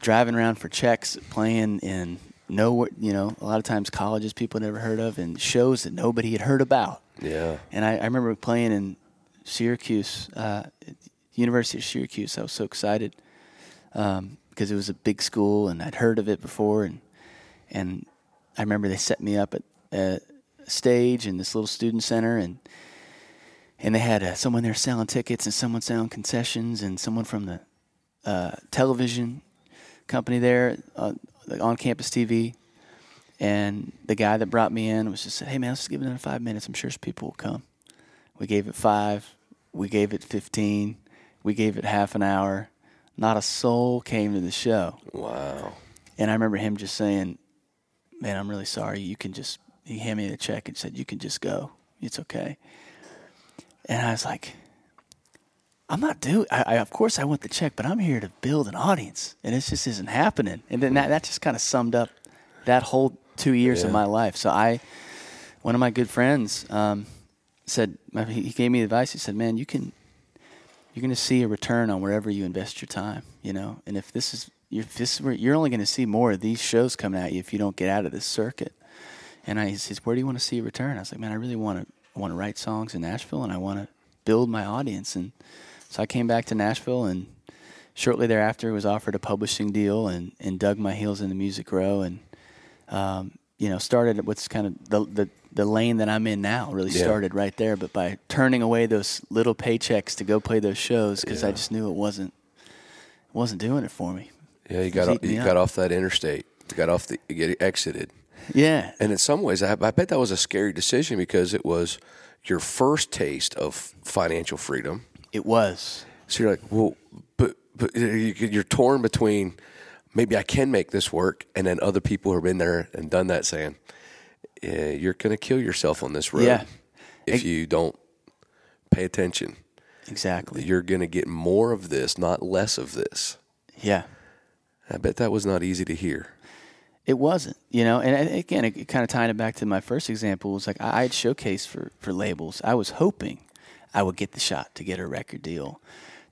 driving around for checks, playing in nowhere, you know, a lot of times colleges people never heard of and shows that nobody had heard about. Yeah. And I, I remember playing in Syracuse, uh, University of Syracuse. I was so excited um, because it was a big school and I'd heard of it before. And and I remember they set me up at a stage in this little student center and and they had uh, someone there selling tickets and someone selling concessions and someone from the uh, television company there uh, on campus TV. And the guy that brought me in was just said, "Hey man, let's just give it another five minutes. I'm sure some people will come." We gave it five. We gave it fifteen. We gave it half an hour. Not a soul came to the show. Wow. And I remember him just saying, "Man, I'm really sorry. You can just." He handed me the check and said, "You can just go. It's okay." And I was like, "I'm not doing. I, I of course I want the check, but I'm here to build an audience, and it just isn't happening." And then that, that just kind of summed up that whole two years of my life. So I, one of my good friends, um, said he he gave me advice. He said, "Man, you can you're going to see a return on wherever you invest your time, you know. And if this is if this you're only going to see more of these shows coming at you if you don't get out of this circuit." And I he says, "Where do you want to see a return?" I was like, "Man, I really want to I want to write songs in Nashville, and I want to build my audience." And so I came back to Nashville, and shortly thereafter was offered a publishing deal, and and dug my heels in the Music Row, and um, you know started what's kind of the the the lane that I'm in now really Yeah. started right there. But by turning away those little paychecks to go play those shows, because I just knew it wasn't wasn't doing it for me. Yeah, you got off, you me got off that interstate. You got off the you get exited. Yeah, And in some ways, I, I bet that was a scary decision because it was your first taste of financial freedom. it was. So you're like, well, but but you- you're torn between maybe I can make this work, and then other people who've been there and done that saying, yeah, you're going to kill yourself on this road Yeah. if Ex- you don't pay attention. Exactly. You're going to get more of this, not less of this. Yeah. I bet that was not easy to hear. It wasn't, you know, and again, it, kind of tying it back to my first example was like I, I had showcased for for labels. I was hoping I would get the shot to get a record deal,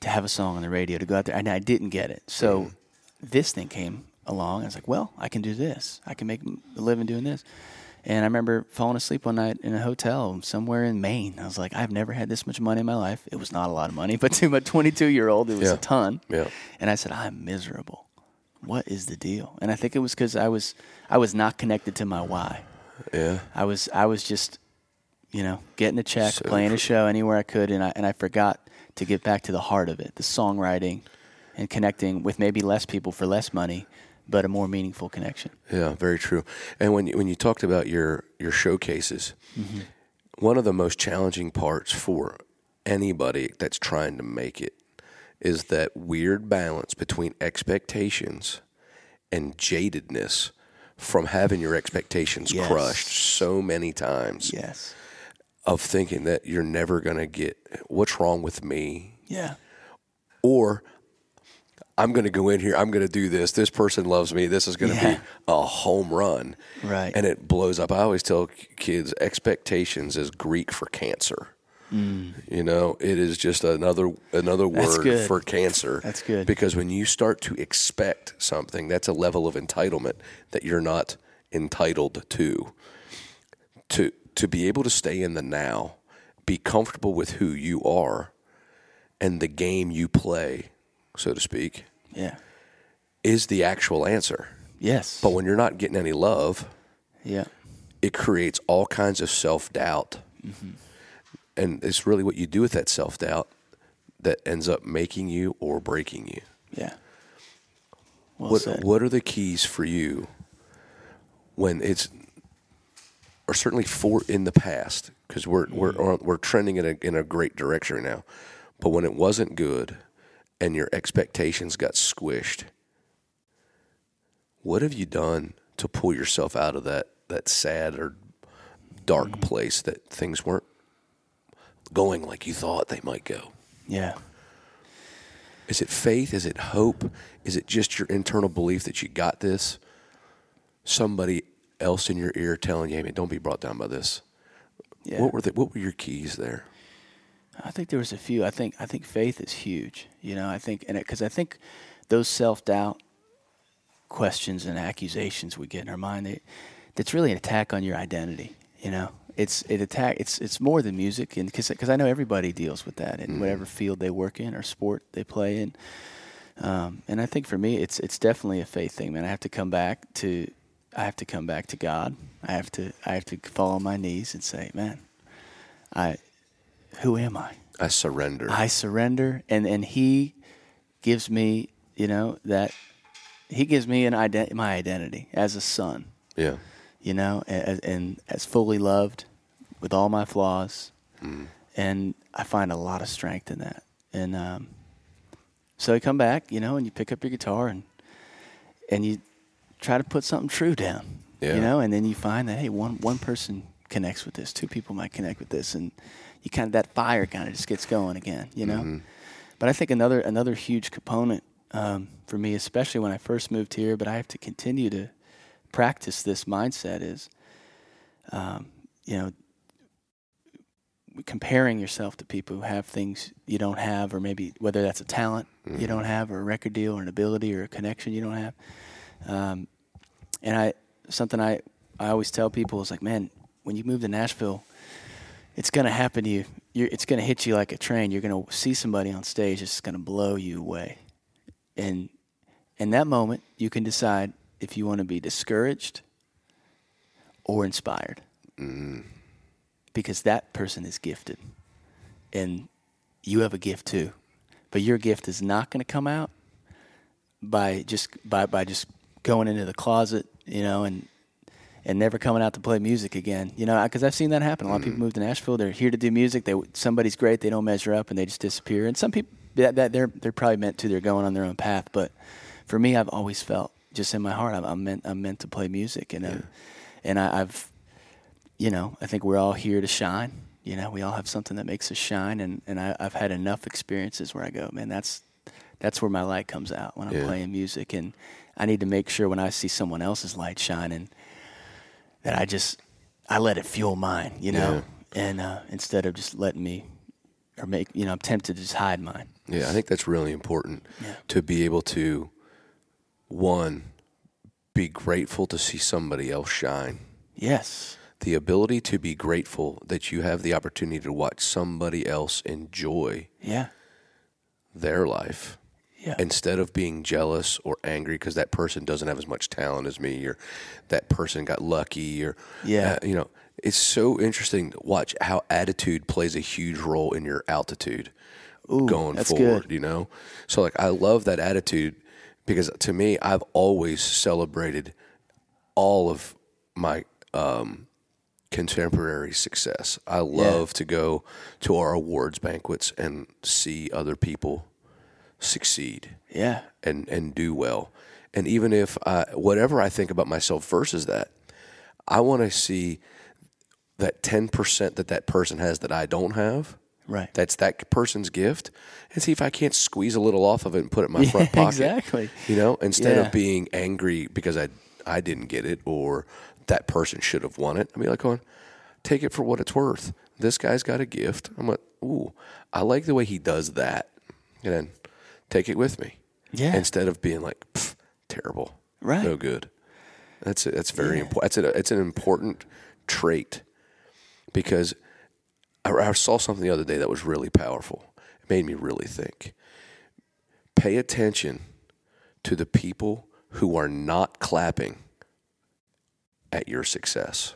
to have a song on the radio, to go out there, and I didn't get it. So mm-hmm. this thing came along. I was like, well, I can do this. I can make a living doing this. And I remember falling asleep one night in a hotel somewhere in Maine. I was like, I've never had this much money in my life. It was not a lot of money, but to my 22 year old, it was Yeah. a ton. Yeah. And I said, I'm miserable. What is the deal? And I think it was because I was I was not connected to my why. Yeah. I was I was just, you know, getting a check, So playing a show anywhere I could, and I and I forgot to get back to the heart of it, the songwriting, and connecting with maybe less people for less money, but a more meaningful connection. Yeah, very true. And when you, when you talked about your your showcases, mm-hmm. one of the most challenging parts for anybody that's trying to make it is that weird balance between expectations and jadedness from having your expectations Yes. crushed so many times Yes. of thinking that you're never going to get what's wrong with me Yeah. or I'm going to go in here. I'm going to do this. This person loves me. This is going to Yeah. be a home run. Right. And it blows up. I always tell kids expectations is Greek for cancer. You know, it is just another another Mm. Word for cancer. That's good. Because when you start to expect something, that's a level of entitlement that you're not entitled to. To to be able to stay in the now, be comfortable with who you are and the game you play, so to speak, Yeah. is the actual answer. Yes. But when you're not getting any love, yeah. it creates all kinds of self doubt and it's really what you do with that self doubt that ends up making you or breaking you. Yeah. Well what said. what are the keys for you when it's or certainly for in the past because we're we're Mm-hmm. we're trending in a in a great direction now but when it wasn't good and your expectations got squished what have you done to pull yourself out of that that sad or dark Mm-hmm. place that things weren't going like you thought they might go Yeah. is it faith? Is it hope? Is it just your internal belief that you got this? Somebody else in your ear telling you, "Hey, man, don't be brought down by this." Yeah. What were the, What were your keys there? I think there was a few. I think I think faith is huge. You know, I think and because I think those self doubt questions and accusations we get in our mind, they, that's really an attack on your identity. You know, it's it attack. It's it's more than music, and because I know everybody deals with that in whatever field they work in or sport they play in. Um, and I think for me, it's it's definitely a faith thing, man. I have to come back to I have to come back to God. I have to I have to fall on my knees and say, man, I who am I? I surrender. I surrender, and and He gives me, you know, that He gives me an ident- my identity as a son, yeah, you know, and, and as fully loved with all my flaws, and I find a lot of strength in that. And um, so I come back, you know, and you pick up your guitar and and you try to put something true down, Yeah. you know, and then you find that hey, one one person connects with this, two people might connect with this, and you kind of that fire kind of just gets going again, you know. But I think another another huge component um, for me, especially when I first moved here, but I have to continue to practice this mindset is, um, you know, comparing yourself to people who have things you don't have, or maybe whether that's a talent you don't have, or a record deal, or an ability, or a connection you don't have. Um, and I something I I always tell people is like, man, when you move to Nashville, it's gonna happen to you. You're, it's gonna hit you like a train. You're gonna see somebody on stage. It's gonna blow you away, and in that moment, you can decide if you want to be discouraged or inspired, mm. because that person is gifted, and you have a gift too. But your gift is not going to come out by just by by just going into the closet, you know, and and never coming out to play music again. You know, because I've seen that happen. A lot of people mm. move to Nashville. They're here to do music. They somebody's great. They don't measure up, and they just disappear. And some people that, that they're they're probably meant to. They're going on their own path. But for me, I've always felt just in my heart, I'm, I'm meant I'm meant to play music, and uh, and I, I've you know I think we're all here to shine. You know, we all have something that makes us shine, and and I, I've had enough experiences where I go, man, that's that's where my light comes out when I'm Yeah. playing music, and I need to make sure when I see someone else's light shining that I just I let it fuel mine, you know, and uh, instead of just letting me or make you know I'm tempted to just hide mine. yeah. I think that's really important Yeah. to be able to one be grateful to see somebody else shine. Yes, The ability to be grateful that you have the opportunity to watch somebody else enjoy yeah, their life yeah, instead of being jealous or angry because that person doesn't have as much talent as me or that person got lucky or Yeah. uh, you know it's so interesting to watch how attitude plays a huge role in your altitude going forward good. you know so like i love that attitude because to me i've always celebrated all of my um, contemporary success. I love to go to our awards banquets and see other people succeed yeah, and and do well. And even if I, whatever I think about myself versus that, I want to see that ten percent that that person has that I don't have. Right. That's that person's gift, and see if I can't squeeze a little off of it and put it in my front pocket. exactly. You know, instead Yeah. of being angry because I I didn't get it or that person should have won it. I mean, like, going, take it for what it's worth. This guy's got a gift. I'm like, ooh, I like the way he does that, and then take it with me. Yeah. Instead of being like, terrible, Right. no good. That's it. that's very Yeah. important. That's a, it's an important trait because I, I saw something the other day that was really powerful. It made me really think. Pay attention to the people who are not clapping at your success.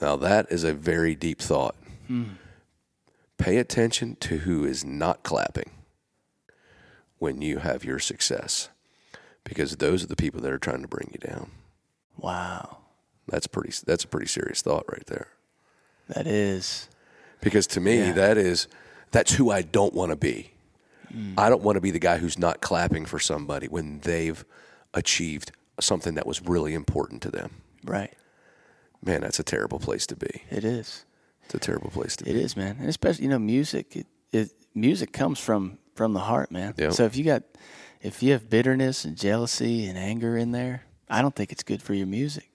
Now, that is a very deep thought. Hmm. Pay attention to who is not clapping when you have your success, because those are the people that are trying to bring you down. Wow. That's pretty. That's a pretty serious thought right there. That is. Because to me, Yeah. that is that's who I don't want to be. Mm. I don't want to be the guy who's not clapping for somebody when they've achieved something that was really important to them. Right. Man, that's a terrible place to be. It is. It's a terrible place to It be. is, man. And especially, you know, music. It, it music comes from from the heart, man. Yeah. So if you got if you have bitterness and jealousy and anger in there, I don't think it's good for your music.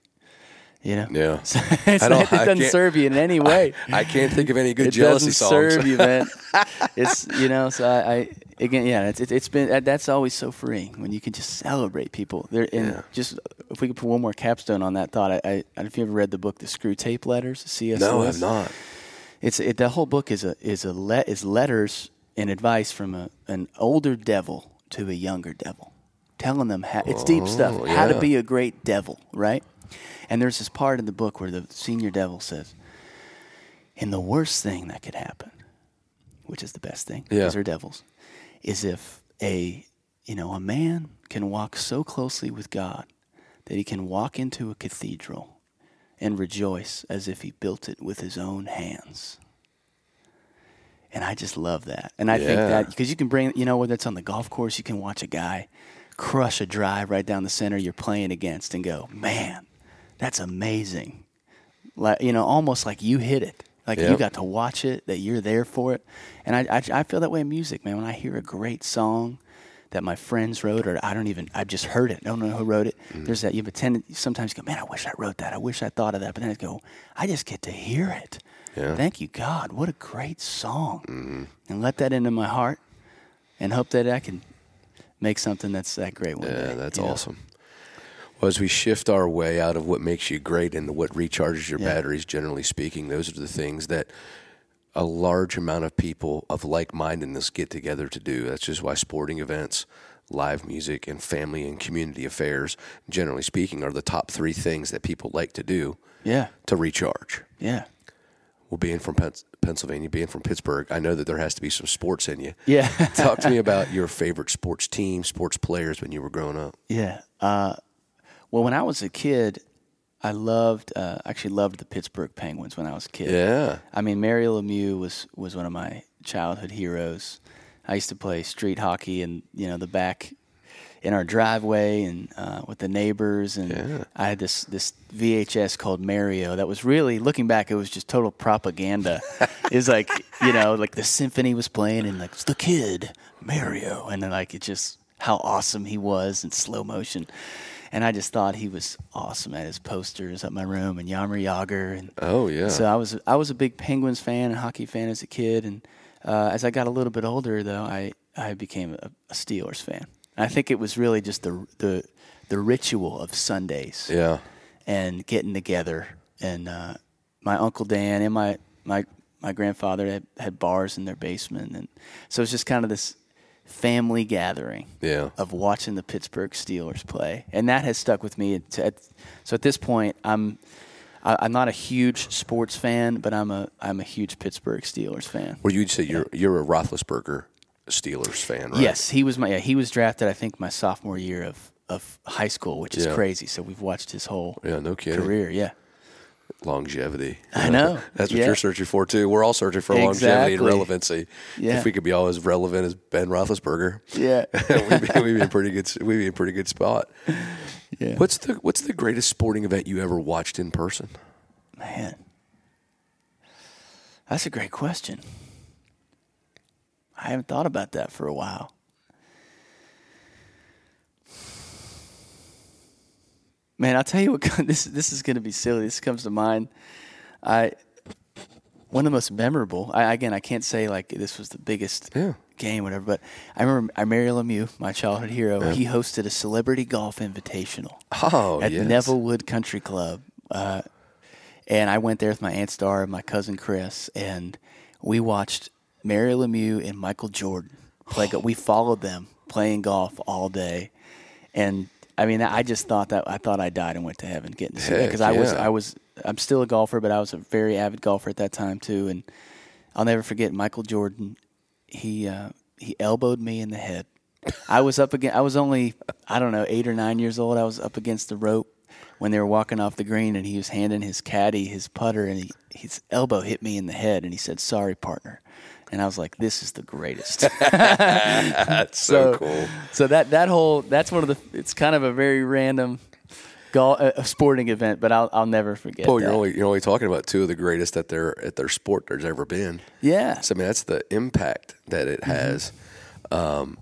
You know. Yeah. So it doesn't serve you in any way. I can't think of any good it jealousy doesn't songs. serve you, man. it's you know. So I, I again, yeah. It's, it's been that's always so freeing when you can just celebrate people. There and Yeah. just if we could put one more capstone on that thought, I, I, I don't know if you ever read the book, The Screwtape Letters, C.S. no, Lewis. I've not. It's it, the whole book is a is a le, is letters and advice from a, an older devil to a younger devil, telling them how it's deep stuff, Oh, how to be a great devil, right? And there's this part in the book where the senior devil says, "And the worst thing that could happen, which is the best thing, Yeah. because they're devils, is if a you know a man can walk so closely with God that he can walk into a cathedral and rejoice as if he built it with his own hands. And I just love that. And I think that because you can bring, you know, whether it's on the golf course, you can watch a guy crush a drive right down the center you're playing against and go, man, that's amazing. Like, you know, almost like you hit it. Like you got to watch it, that you're there for it. And I, I, I feel that way in music, man. When I hear a great song that my friends wrote, or I don't even, I've just heard it. I don't know who wrote it. Mm. There's that, you have a tendency, sometimes you go, man, I wish I wrote that. I wish I thought of that. But then I go, I just get to hear it. Yeah. Thank you, God. What a great song. Mm-hmm. And let that into my heart and hope that I can make something that's that great one Yeah, day. that's awesome. know? Well, as we shift our way out of what makes you great into what recharges your Yeah. batteries, generally speaking, those are the things that a large amount of people of like mindedness get together to do. That's just why sporting events, live music, and family and community affairs, generally speaking, are the top three things that people like to do Yeah. to recharge. Yeah. Well, being from Pennsylvania, being from Pittsburgh, I know that there has to be some sports in you. Yeah. Talk to me about your favorite sports team, sports players when you were growing up. Yeah. Uh, well, when I was a kid, I loved, uh, actually loved the Pittsburgh Penguins when I was a kid. Yeah. I mean, Mario Lemieux was, was one of my childhood heroes. I used to play street hockey in, you know, the back in our driveway and uh, with the neighbors. And Yeah. I had this, this VHS called Mario that was really, looking back, it was just total propaganda. it was like, you know, like the symphony was playing and like, it's the kid, Mario. And then like, it just, how awesome he was in slow motion. And I just thought he was awesome at his posters at my room and Jaromir Jagr and Oh, yeah. so I was I was a big Penguins fan and hockey fan as a kid, and uh, as I got a little bit older, though, I I became a, a Steelers fan. I think it was really just the the the ritual of Sundays yeah. and getting together. And uh, my uncle Dan and my my my grandfather had, had bars in their basement, and so it's just kind of this family gathering Yeah. of watching the Pittsburgh Steelers play, and that has stuck with me. So at this point, I'm I'm not a huge sports fan, but I'm a I'm a huge Pittsburgh Steelers fan. Well, you'd say you're you're a Roethlisberger Steelers fan, right? Yes, he was my yeah, he was drafted I think my sophomore year of of high school, which is Yeah. crazy. So we've watched his whole Yeah, no kidding. career. Yeah, Longevity. I know. That's what Yeah. you're searching for too. We're all searching for longevity and relevancy. Yeah. If we could be all as relevant as Ben Roethlisberger, yeah, we'd, be, we'd be in pretty good. We'd be in a pretty good spot. yeah. What's the What's the greatest sporting event you ever watched in person? Man, that's a great question. I haven't thought about that for a while. Man, I'll tell you what. This this is going to be silly. This comes to mind. I one of the most memorable. I, again, I can't say like this was the biggest Yeah. game, whatever. But I remember I Mario Lemieux, my childhood hero. He hosted a celebrity golf invitational Oh, at yes. Nevillewood Country Club. Uh, and I went there with my Aunt Star and my cousin Chris, and we watched Mario Lemieux and Michael Jordan play. we followed them playing golf all day, and I mean, I just thought that I thought I died and went to heaven getting to see that because I was. I was I'm still a golfer, but I was a very avid golfer at that time too, and I'll never forget Michael Jordan. He uh, he elbowed me in the head. I was up against. I was only I don't know eight or nine years old. I was up against the rope when they were walking off the green, and he was handing his caddy his putter, and he, his elbow hit me in the head, and he said, "Sorry, partner." And I was like, "This is the greatest." That's so, cool. So that that whole that's one of the it's kind of a very random golf uh, a sporting event, but I'll I'll never forget. Well, that. you're only you're only talking about two of the greatest at their at their sport there's ever been. yeah, So I mean, that's the impact that it mm-hmm. has um,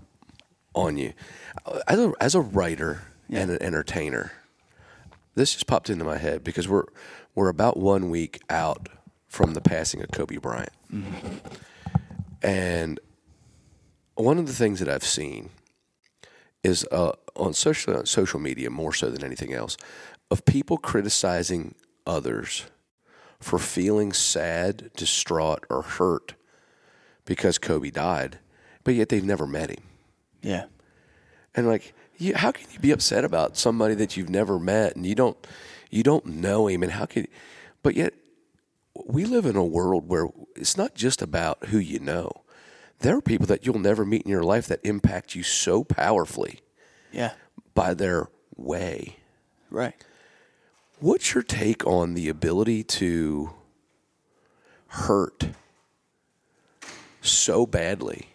on you. As a as a writer and an entertainer, this just popped into my head because we're we're about one week out from the passing of Kobe Bryant, mm-hmm. And one of the things that I've seen is uh, on social on social media more so than anything else of people criticizing others for feeling sad, distraught, or hurt because Kobe died, but yet they've never met him. yeah, And like, you, how can you be upset about somebody that you've never met and you don't you don't know him? And how can? But yet, we live in a world where it's not just about who you know. There are people that you'll never meet in your life that impact you so powerfully yeah, by their way. right. What's your take on the ability to hurt so badly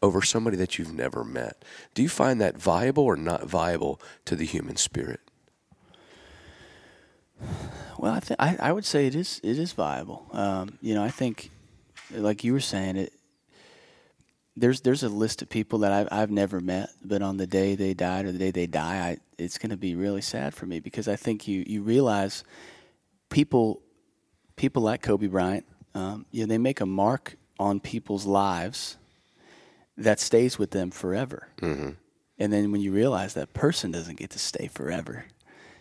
over somebody that you've never met? Do you find that viable or not viable to the human spirit? Well, I think I would say it is it is viable. Um, you know, I think, like you were saying, it. There's there's a list of people that I've I've never met, but on the day they died or the day they die, I, it's going to be really sad for me because I think you you realize people people like Kobe Bryant, um, you know, they make a mark on people's lives that stays with them forever. Mm-hmm. And then when you realize that person doesn't get to stay forever,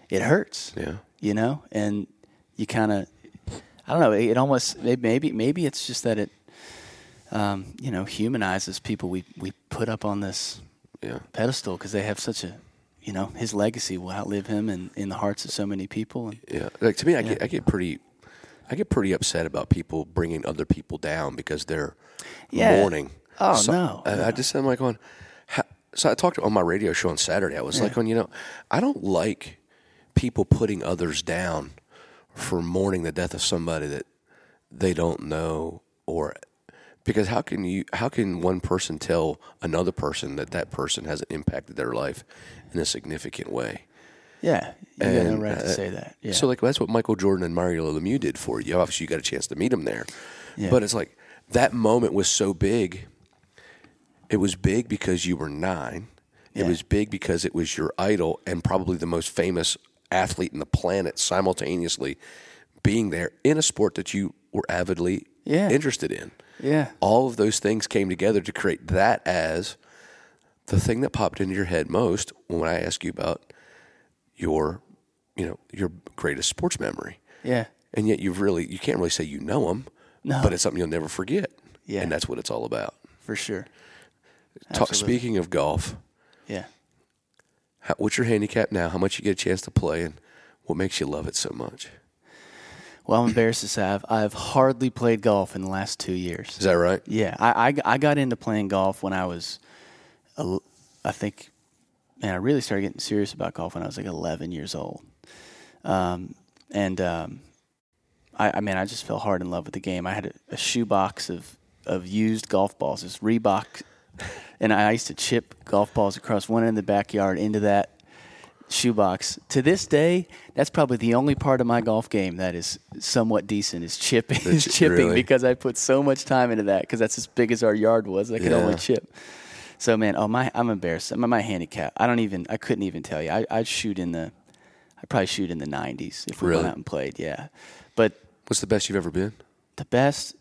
it hurts Yeah. You know, and you kind of, I don't know, it almost maybe maybe it's just that it, um, you know, humanizes people we we put up on this Yeah. pedestal because they have such a, you know, his legacy will outlive him and in the hearts of so many people. And Yeah. Like to me, I get I get pretty I get pretty upset about people bringing other people down because they're Yeah. mourning. Oh, So- no, I, I just I'm like on. So I talked on my radio show on Saturday. I was like on, you know, I don't like people putting others down for mourning the death of somebody that they don't know or because how can you how can one person tell another person that that person hasn't impacted their life in a significant way? yeah, you got no And, right to uh, say that. Yeah, So like that's what Michael Jordan and Mario Lemieux did for you. Obviously, you got a chance to meet him there, Yeah. but it's like that moment was so big. It was big because you were nine. It was big because it was your idol and probably the most famous athlete in the planet simultaneously being there in a sport that you were avidly Yeah. interested in. yeah, All of those things came together to create that as the thing that popped into your head most when I asked you about your, you know, your greatest sports memory. yeah, And yet you've really, you can't really say you know them, No. but it's something you'll never forget. Yeah. And that's what it's all about. for sure. Talk, Absolutely. speaking of golf, Yeah. How, what's your handicap now? How much you get a chance to play and what makes you love it so much? Well, I'm embarrassed to say I've, I've hardly played golf in the last two years. Is that right? Yeah, I, I, I got into playing golf when I was, I think, man, I really started getting serious about golf when I was like 11 years old. Um, and um, I, I mean, I just fell hard in love with the game. I had a, a shoebox of, of used golf balls, this Reebok, and I used to chip golf balls across one end of the backyard into that shoebox. To this day, that's probably the only part of my golf game that is somewhat decent is chipping. Is ch- chipping really? because I put so much time into that because that's as big as our yard was. I could Yeah. only chip. So man, oh my, I'm embarrassed. My, my handicap. I don't even. I couldn't even tell you. I, I'd shoot in the. I'd probably shoot in the 90s if we Really? went out and played. Yeah, but What's the best you've ever been? the best.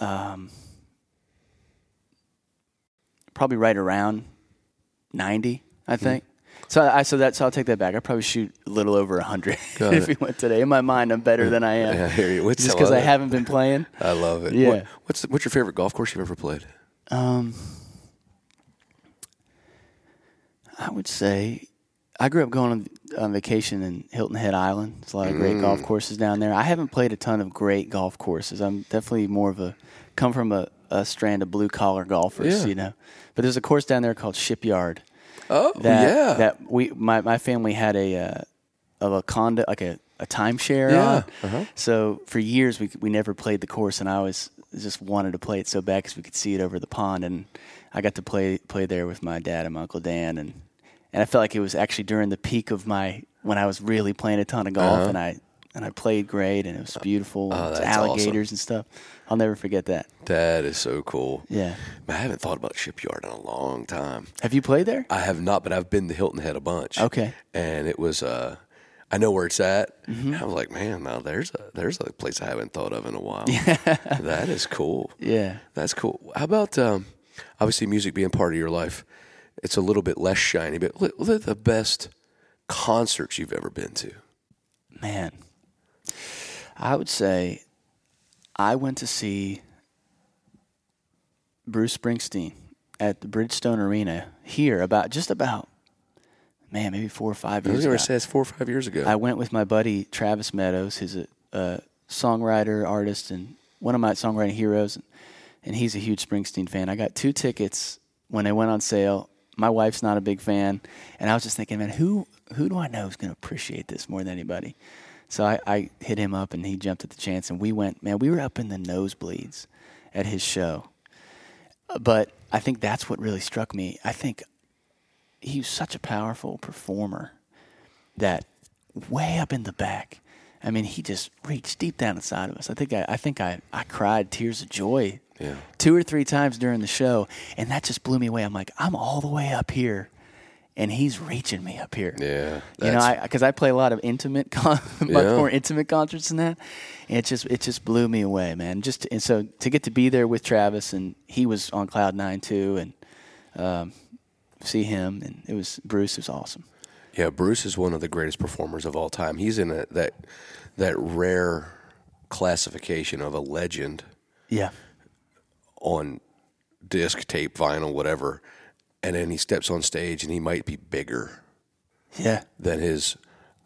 Um, probably right around 90, I Hmm. think. So I so that so I'll take that back. I probably shoot a little over 100 if we went today. In my mind, I'm better than I am. Yeah, I hear you. What's- Just because love I haven't been playing. I love it. Yeah. What- what's what's your favorite golf course you've ever played? Um, I would say I grew up going on, on vacation in Hilton Head Island. There's a lot of great Mm. golf courses down there. I haven't played a ton of great golf courses. I'm definitely more of a come from a, a strand of blue collar golfers, Yeah. you know. But there's a course down there called Shipyard. Oh That yeah. that we my, my family had a uh, of a condo like a, a timeshare Yeah, on. uh-huh. So for years we we never played the course, and I always just wanted to play it so bad because we could see it over the pond, and I got to play play there with my dad and my uncle Dan, and and I felt like it was actually during the peak of my when I was really playing a ton of golf, Uh-huh. and I and I played great, and it was beautiful, it's that's alligators and stuff. I'll never forget that. that is so cool. Yeah. I haven't thought about Shipyard in a long time. Have you played there? I have not, but I've been to Hilton Head a bunch. Okay. And it was, uh, I know where it's at. Mm-hmm. I was like, man, now there's a there's a place I haven't thought of in a while. that is cool. Yeah. That's cool. How about um, obviously music being part of your life? It's a little bit less shiny, but what are the best concerts you've ever been to? Man, I would say I went to see Bruce Springsteen at the Bridgestone Arena here about just about man maybe four or five years ago. to say it's four or five years ago. I went with my buddy Travis Meadows, who's a, a songwriter, artist, and one of my songwriting heroes. And he's a huge Springsteen fan. I got two tickets when they went on sale. My wife's not a big fan, and I was just thinking, man, who who do I know is going to appreciate this more than anybody? So I, I hit him up, and he jumped at the chance, and we went. Man, we were up in the nosebleeds at his show. But I think that's what really struck me. I think he was such a powerful performer that way up in the back. I mean, he just reached deep down inside of us. I think I, I think I, I cried tears of joy Yeah. two or three times during the show, and that just blew me away. I'm like, I'm all the way up here, and he's reaching me up here. yeah. You know, because I, play a lot of intimate, con- much Yeah. more intimate concerts than that, and it just it just blew me away, man. Just and so to get to be there with Travis, and he was on cloud nine too, and um, see him, and it was Bruce. Was awesome. Yeah, Bruce is one of the greatest performers of all time. He's in a, that that rare classification of a legend Yeah, on disc, tape, vinyl, whatever, and then he steps on stage and he might be bigger yeah, than his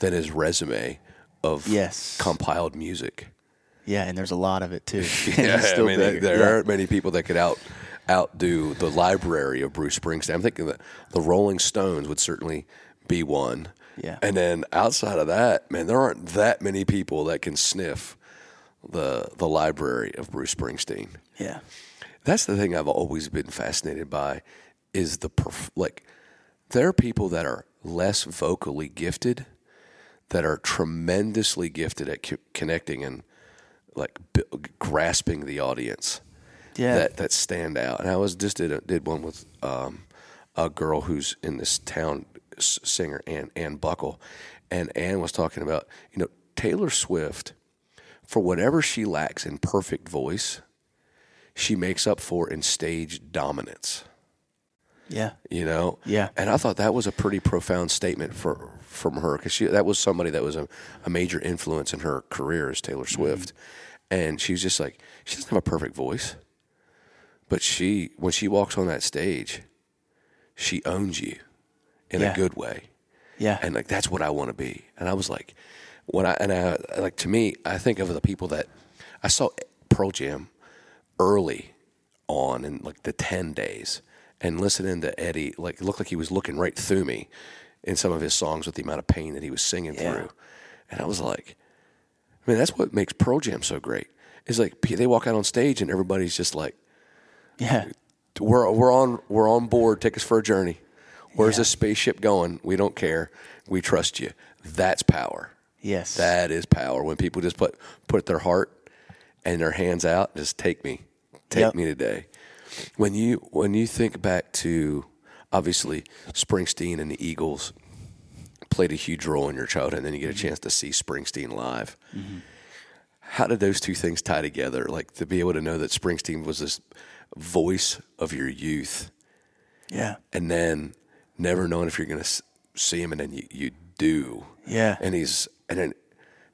than his resume of Yes. compiled music. yeah, and there's a lot of it too. Yeah, I mean, there, bigger. there Yeah. aren't many people that could out outdo the library of Bruce Springsteen. I'm thinking that the Rolling Stones would certainly be one. Yeah. And then outside of that, man, there aren't that many people that can sniff the the library of Bruce Springsteen. yeah, That's the thing I've always been fascinated by is the perf- like there are people that are less vocally gifted that are tremendously gifted at co- connecting and like b- grasping the audience yeah. that that stand out. And I was just did a, did one with um, a girl who's in this town s- singer Ann Ann Buckle, and Ann was talking about you know Taylor Swift for whatever she lacks in perfect voice, she makes up for in stage dominance. Yeah, You know, Yeah. And I thought that was a pretty profound statement for from her because that was somebody that was a, a major influence in her career as Taylor Mm-hmm. Swift, and she was just like she doesn't have a perfect voice, but she when she walks on that stage, she owns you in Yeah. a good way, yeah, and like that's what I want to be. And I was like, when I and I like to me, I think of the people that I saw Pearl Jam early on in like the ten days, and listening to Eddie, like it looked like he was looking right through me in some of his songs with the amount of pain that he was singing Yeah. through, and I was like, I mean, that's what makes Pearl Jam so great. Is like they walk out on stage and everybody's just like, yeah, we're we're on we're on board. Take us for a journey. Where's Yeah. this spaceship going? We don't care. We trust you. That's power. yes, That is power. When people just put put their heart and their hands out, just take me, take Yep. me today. When you when you think back to obviously Springsteen and the Eagles played a huge role in your childhood, and then you get a mm-hmm. chance to see Springsteen live. Mm-hmm. How did those two things tie together? Like to be able to know that Springsteen was this voice of your youth, yeah, and then never knowing if you're going to see him, and then you, you do. Yeah. And he's and then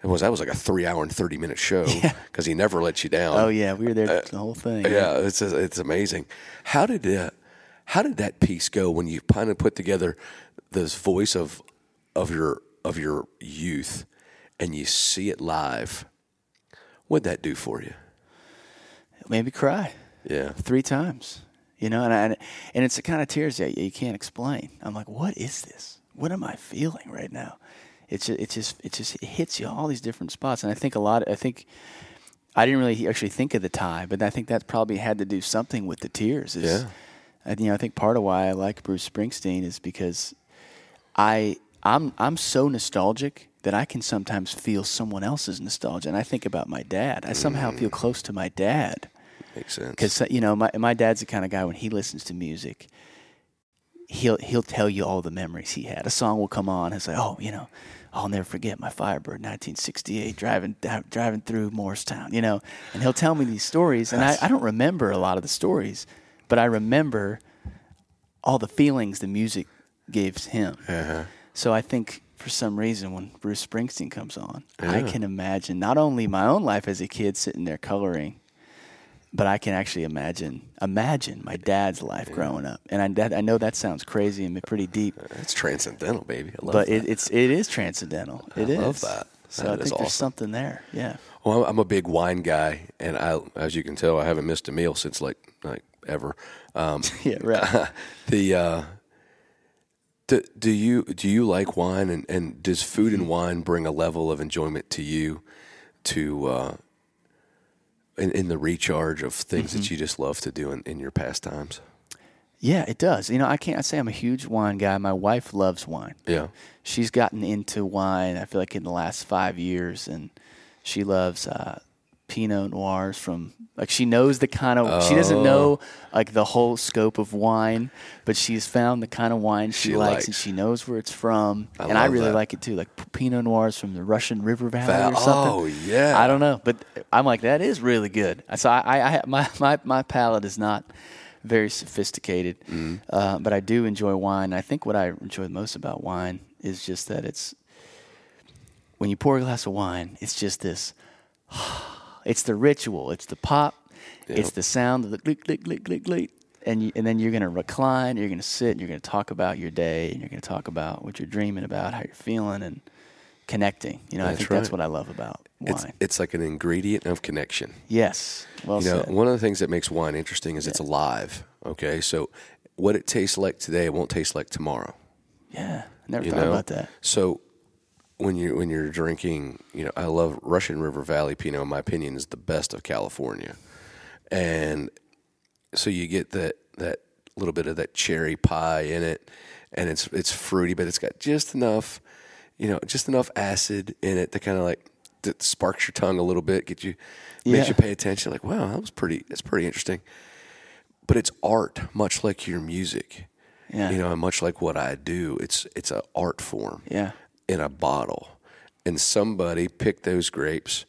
it was that was like a three hour and thirty minute show because he never lets you down. Oh yeah, we were there the whole thing. yeah, it's it's amazing. How did uh, how did that piece go when you kind of put together this voice of of your of your youth and you see it live, what'd that do for you? It made me cry Yeah. three times. You know, and I, and it's the kind of tears that you can't explain. I'm like, what is this? What am I feeling right now? It's it just it just it hits you all these different spots, and I think a lot. I think I didn't really actually think of the tie, but I think that probably had to do something with the tears. Is, Yeah. I, you know, I think part of why I like Bruce Springsteen is because I I'm I'm so nostalgic that I can sometimes feel someone else's nostalgia, and I think about my dad. I somehow feel mm. close to my dad Makes sense. because uh, you know my my dad's the kind of guy when he listens to music, he'll he'll tell you all the memories he had. A song will come on and say, "Oh, you know, I'll never forget my Firebird, 1968, driving driving through Morristown." You know, and he'll tell me these stories, and I, I don't remember a lot of the stories, but I remember all the feelings the music gives him. Uh-huh. So I think for some reason when Bruce Springsteen comes on, I can imagine not only my own life as a kid sitting there coloring, but I can actually imagine imagine my dad's life growing up. And I that, I know that sounds crazy and pretty deep, That's transcendental, baby. I love but that. it, it's it is transcendental. It is. love that. So That I think awesome. there's something there. Yeah. Well, I'm- I'm a big wine guy, and I, as you can tell, I haven't missed a meal since like like ever. Um, Yeah. Right. the uh, do, do you do you like wine, and, and does food and wine bring a level of enjoyment to you, to uh, in, in the recharge of things that you just love to do in, in your pastimes? yeah, it does. You know, I can't say I'm a huge wine guy. My wife loves wine. Yeah, she's gotten into wine. I feel like in the last five years, and she loves uh, Pinot Noirs from like she knows the kind of she doesn't know Oh. like the whole scope of wine, but she's found the kind of wine she, She likes, and she knows where it's from. I and I really that. like it too, like Pinot Noirs from the Russian River Valley Val- or something. oh, yeah. I don't know, but I'm like that is really good. So I, I, I my my my palate is not very sophisticated, Mm-hmm. uh, but I do enjoy wine. I think what I enjoy most about wine is just that it's when you pour a glass of wine, it's just this. It's the ritual. It's the pop. It's the sound of the click, click, click, click, click. And, you, and then you're going to recline, you're going to sit, and you're going to talk about your day, and you're going to talk about what you're dreaming about, how you're feeling, and connecting. You know, I That's think that's what I love about wine. it's it's like an ingredient of connection. yes. Well You know, said. one of the things that makes wine interesting is it's alive. Okay, so what it tastes like today won't taste like tomorrow. yeah. I never You thought know, about that. so when you when you're drinking, you know, I love Russian River Valley Pinot. In my opinion, is the best of California, and so you get that that little bit of that cherry pie in it, and it's it's fruity, but it's got just enough, you know, just enough acid in it to kind of like that sparks your tongue a little bit, get you makes Yeah. you pay attention. Like, wow, that was pretty. That's pretty interesting. But it's art, much like your music. Yeah. You know, and much like what I do, it's it's an art form Yeah. In a bottle. And somebody picked those grapes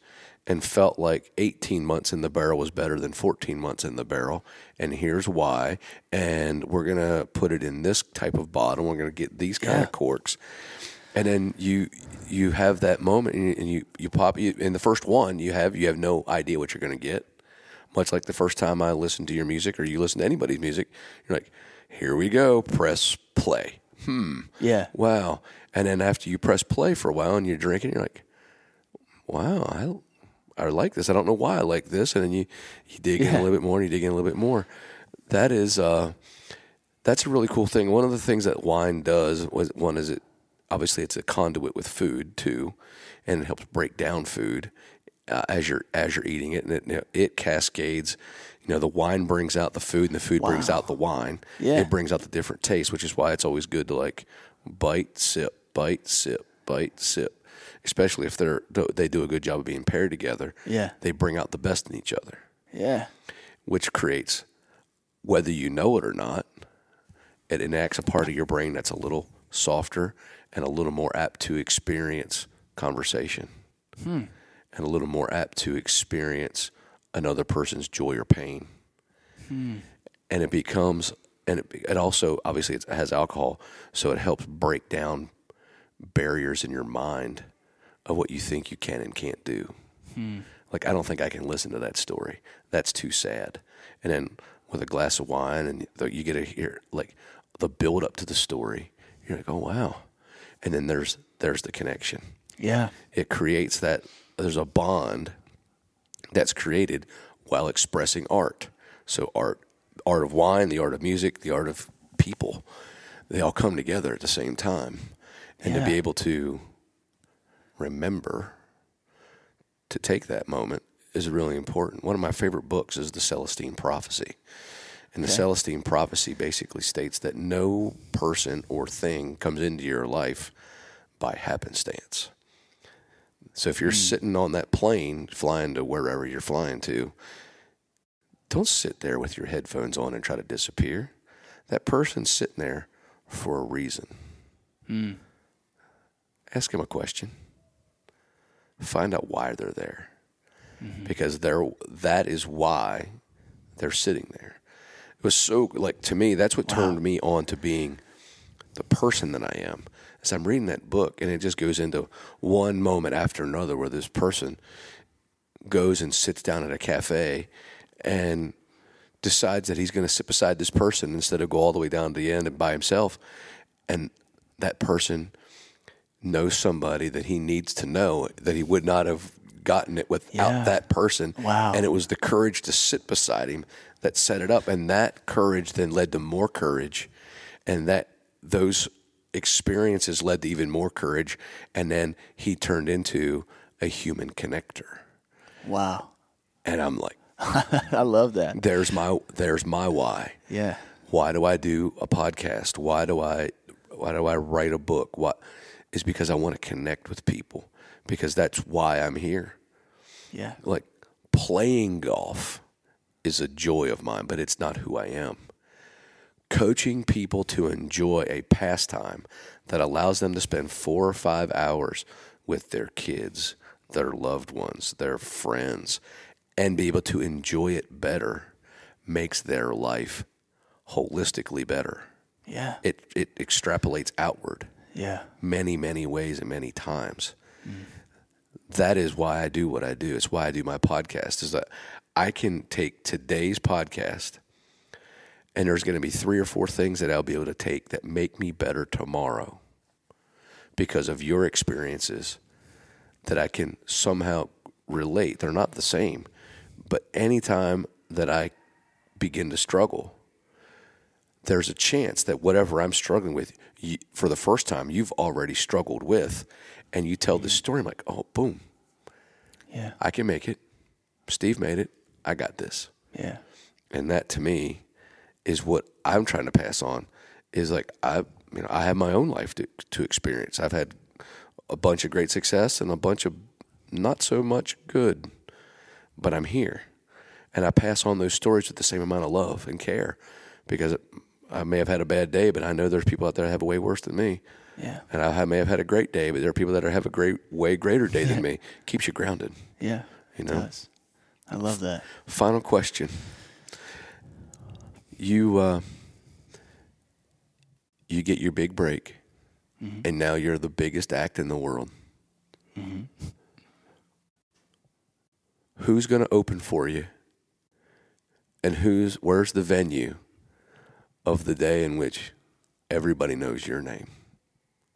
and felt like 18 months in the barrel was better than 14 months in the barrel. And here's why. And we're going to put it in this type of bottle. We're going to get these kind Yeah. of corks. And then you you have that moment and you, and you, you pop you in the first one you have you have no idea what you're going to get. Much like the first time I listened to your music or you listen to anybody's music, you're like, here we go, press play. Yeah. Wow. And then after you press play for a while and you're drinking, you're like, wow, I, I like this. I don't know why I like this. And then you, you dig in a little bit more and you dig in a little bit more. That is, uh, that's a really cool thing. One of the things that wine does was one is it obviously it's a conduit with food too, and it helps break down food uh, as you're as you're eating it, and it it cascades. You know, the wine brings out the food, and the food brings out the wine. Yeah. It brings out the different tastes, which is why it's always good to like bite, sip, bite, sip, bite, sip. Especially if they're they do a good job of being paired together. Yeah. They bring out the best in each other Yeah. which creates, whether you know it or not, it enacts a part of your brain that's a little softer and a little more apt to experience conversation hmm. and a little more apt to experience another person's joy or pain. And it becomes, and it, it also, obviously, it has alcohol, so it helps break down barriers in your mind of what you think you can and can't do. Like, I don't think I can listen to that story. That's too sad. And then with a glass of wine, and the, you get to hear like the build up to the story, You're like, oh wow, and then there's there's the connection. Yeah. It creates that there's a bond that's created while expressing art. So art, art of wine, the art of music, the art of people, they all come together at the same time, and to be able to remember to take that moment is really important. One of my favorite books is The Celestine Prophecy. And the Okay. Celestine Prophecy basically states that no person or thing comes into your life by happenstance. So if you're hmm. sitting on that plane flying to wherever you're flying to, don't sit there with your headphones on and try to disappear. That person's sitting there for a reason. Hmm. Ask him a question. Find out why they're there. Mm-hmm. Because they're that is why they're sitting there. It was so like to me, that's what turned me on to being the person that I am. As I'm reading that book, and it just goes into one moment after another where this person goes and sits down at a cafe and decides that he's going to sit beside this person instead of go all the way down to the end and by himself. And that person knows somebody that he needs to know that he would not have gotten it without Yeah. that person. Wow. And it was the courage to sit beside him that set it up. And that courage then led to more courage. And that those experiences led to even more courage. And then he turned into a human connector. Wow. And I'm like, I love that. there's my there's my why. Yeah. Why do I do a podcast? Why do I why do I write a book? What is because I want to connect with people because that's why I'm here. Yeah. Like playing golf is a joy of mine, but it's not who I am. Coaching people to enjoy a pastime that allows them to spend 4 or 5 hours with their kids, their loved ones, their friends and be able to enjoy it better makes their life holistically better. Yeah. It it extrapolates outward Yeah. many many ways and many times. Mm. That is why I do what I do. It's why I do my podcast. Is that I can take today's podcast, and there's going to be three or four things that I'll be able to take that make me better tomorrow, because of your experiences that I can somehow relate. They're not the same, but anytime that I begin to struggle, there's a chance that whatever I'm struggling with, you, for the first time, you've already struggled with, and you tell this mm-hmm. story. I'm like, oh, boom, Yeah. I can make it. Steve made it. I got this. Yeah. And that to me is what I'm trying to pass on. Is like I, you know, I have my own life to to experience. I've had a bunch of great success and a bunch of not so much good, but I'm here, and I pass on those stories with the same amount of love and care, because I may have had a bad day, but I know there's people out there that have it way worse than me. Yeah. And I may have had a great day, but there are people that are, have a great, way greater day than me. Keeps you grounded. Yeah. You It know? does. I love that. Final question. You uh, you get your big break, and now you're the biggest act in the world. Who's going to open for you? And who's where's the venue of the day in which everybody knows your name?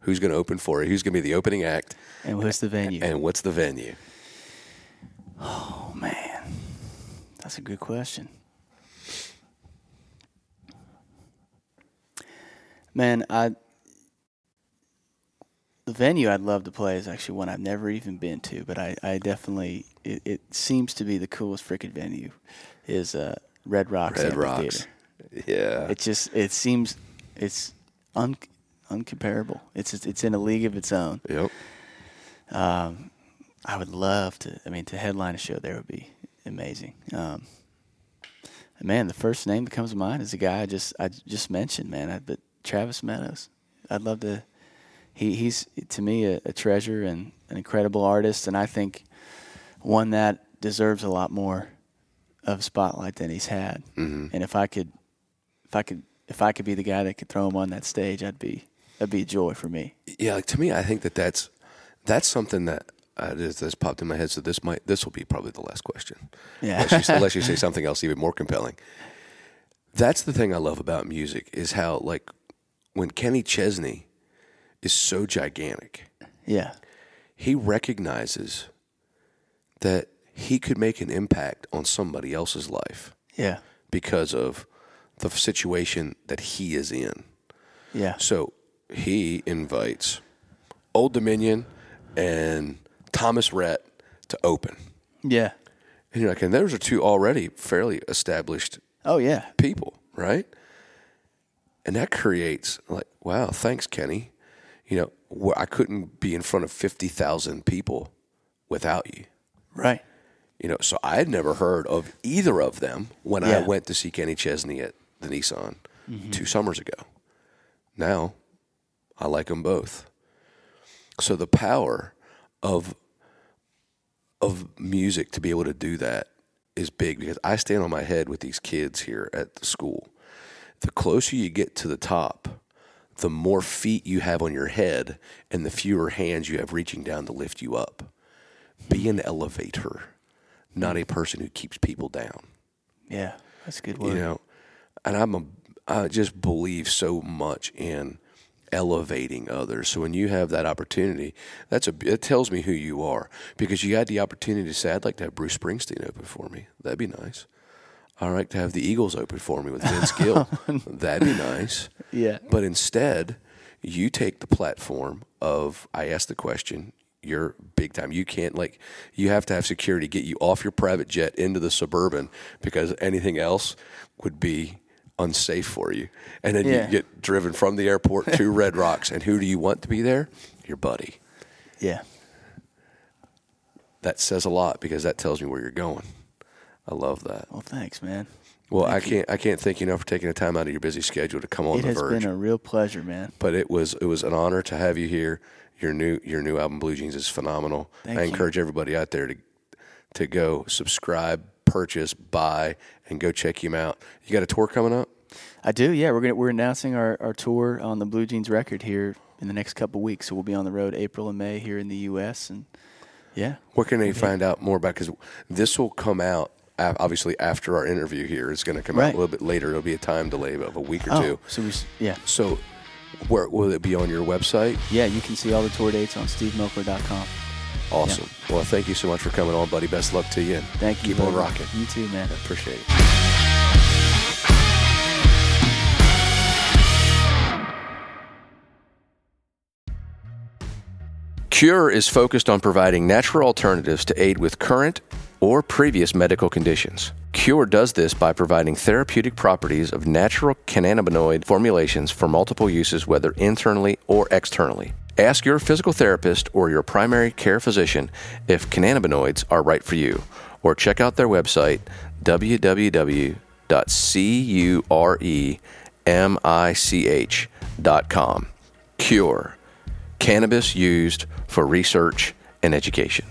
Who's going to open for you? Who's going to be the opening act? And what's the venue? And what's the venue? oh man, that's a good question. Man, I the venue I'd love to play is actually one I've never even been to, but I, I definitely it, it seems to be the coolest freaking venue is uh, Red Rocks Red Amphitheater. Rocks. Yeah. It just it seems it's un, uncomparable. It's it's in a league of its own. Yep. Um, I would love to. I mean, to headline a show there would be amazing. Um, man, the first name that comes to mind is a guy I just I just mentioned. Man, I, but Travis Meadows. I'd love to. He he's to me a, a treasure and an incredible artist, and I think one that deserves a lot more of spotlight than he's had. Mm-hmm. And if I could, if I could, if I could be the guy that could throw him on that stage, I'd be that'd be a joy for me. yeah, like to me, I think that that's that's something that uh, popped in my head. So this might this will be probably the last question, Yeah. unless, you, unless you say something else even more compelling. That's the thing I love about music is how like when Kenny Chesney is so gigantic. Yeah. He recognizes that he could make an impact on somebody else's life Yeah. because of the situation that he is in. Yeah. So he invites Old Dominion and Thomas Rhett to open. Yeah. And you're like, and those are two already fairly established Oh yeah. people, right? And that creates like, wow, thanks, Kenny. You know, I couldn't be in front of fifty thousand people without you. Right. You know, so I had never heard of either of them when I went to see Kenny Chesney at the Nissan mm-hmm. two summers ago. Now, I like them both. So the power of of music to be able to do that is big because I stand on my head with these kids here at the school. The closer you get to the top, the more feet you have on your head and the fewer hands you have reaching down to lift you up. Be an elevator, not a person who keeps people down. Yeah. That's a good word. You know, and I'm a I just believe so much in elevating others. So when you have that opportunity, that's a it tells me who you are because you had the opportunity to say, "I'd like to have Bruce Springsteen open for me. That'd be nice." I'd like to have the Eagles open for me with Vince Gill. Oh, That'd be nice. Yeah. But instead, you take the platform of I ask the question, you're big time. You can't like you have to have security get you off your private jet into the suburban because anything else would be unsafe for you. And then Yeah. you get driven from the airport to Red Rocks and who do you want to be there? Your buddy. Yeah. That says a lot because that tells me where you're going. I love that. Well, thanks, man. Well, I can't I can't thank you enough for taking the time out of your busy schedule to come on the verge. It's been a real pleasure, man. but it was it was an honor to have you here. Your new your new album Blue Jeans is phenomenal. Thank I you. encourage everybody out there to to go subscribe, purchase, buy, and go check him out. You got a tour coming up? I do. Yeah, we're gonna we're announcing our, our tour on the Blue Jeans record here in the next couple weeks. So we'll be on the road April and May here in the U.S. and yeah, Where can they find out more about? Because this will come out obviously after our interview here. It's going to come out a little bit later. It'll be a time delay of a week or oh, two. so we yeah So, where will it be on your website? yeah you can see all the tour dates on SteveMoakler.com. Awesome. Well, thank you so much for coming on, buddy. Best luck to you. and Thank you. Keep on rocking. You too, man. I Appreciate it. Cure is focused on providing natural alternatives to aid with current or previous medical conditions. Cure does this by providing therapeutic properties of natural cannabinoid formulations for multiple uses, whether internally or externally. Ask your physical therapist or your primary care physician if cannabinoids are right for you, or check out their website www.curemich.com. Cure, cannabis used for research and education.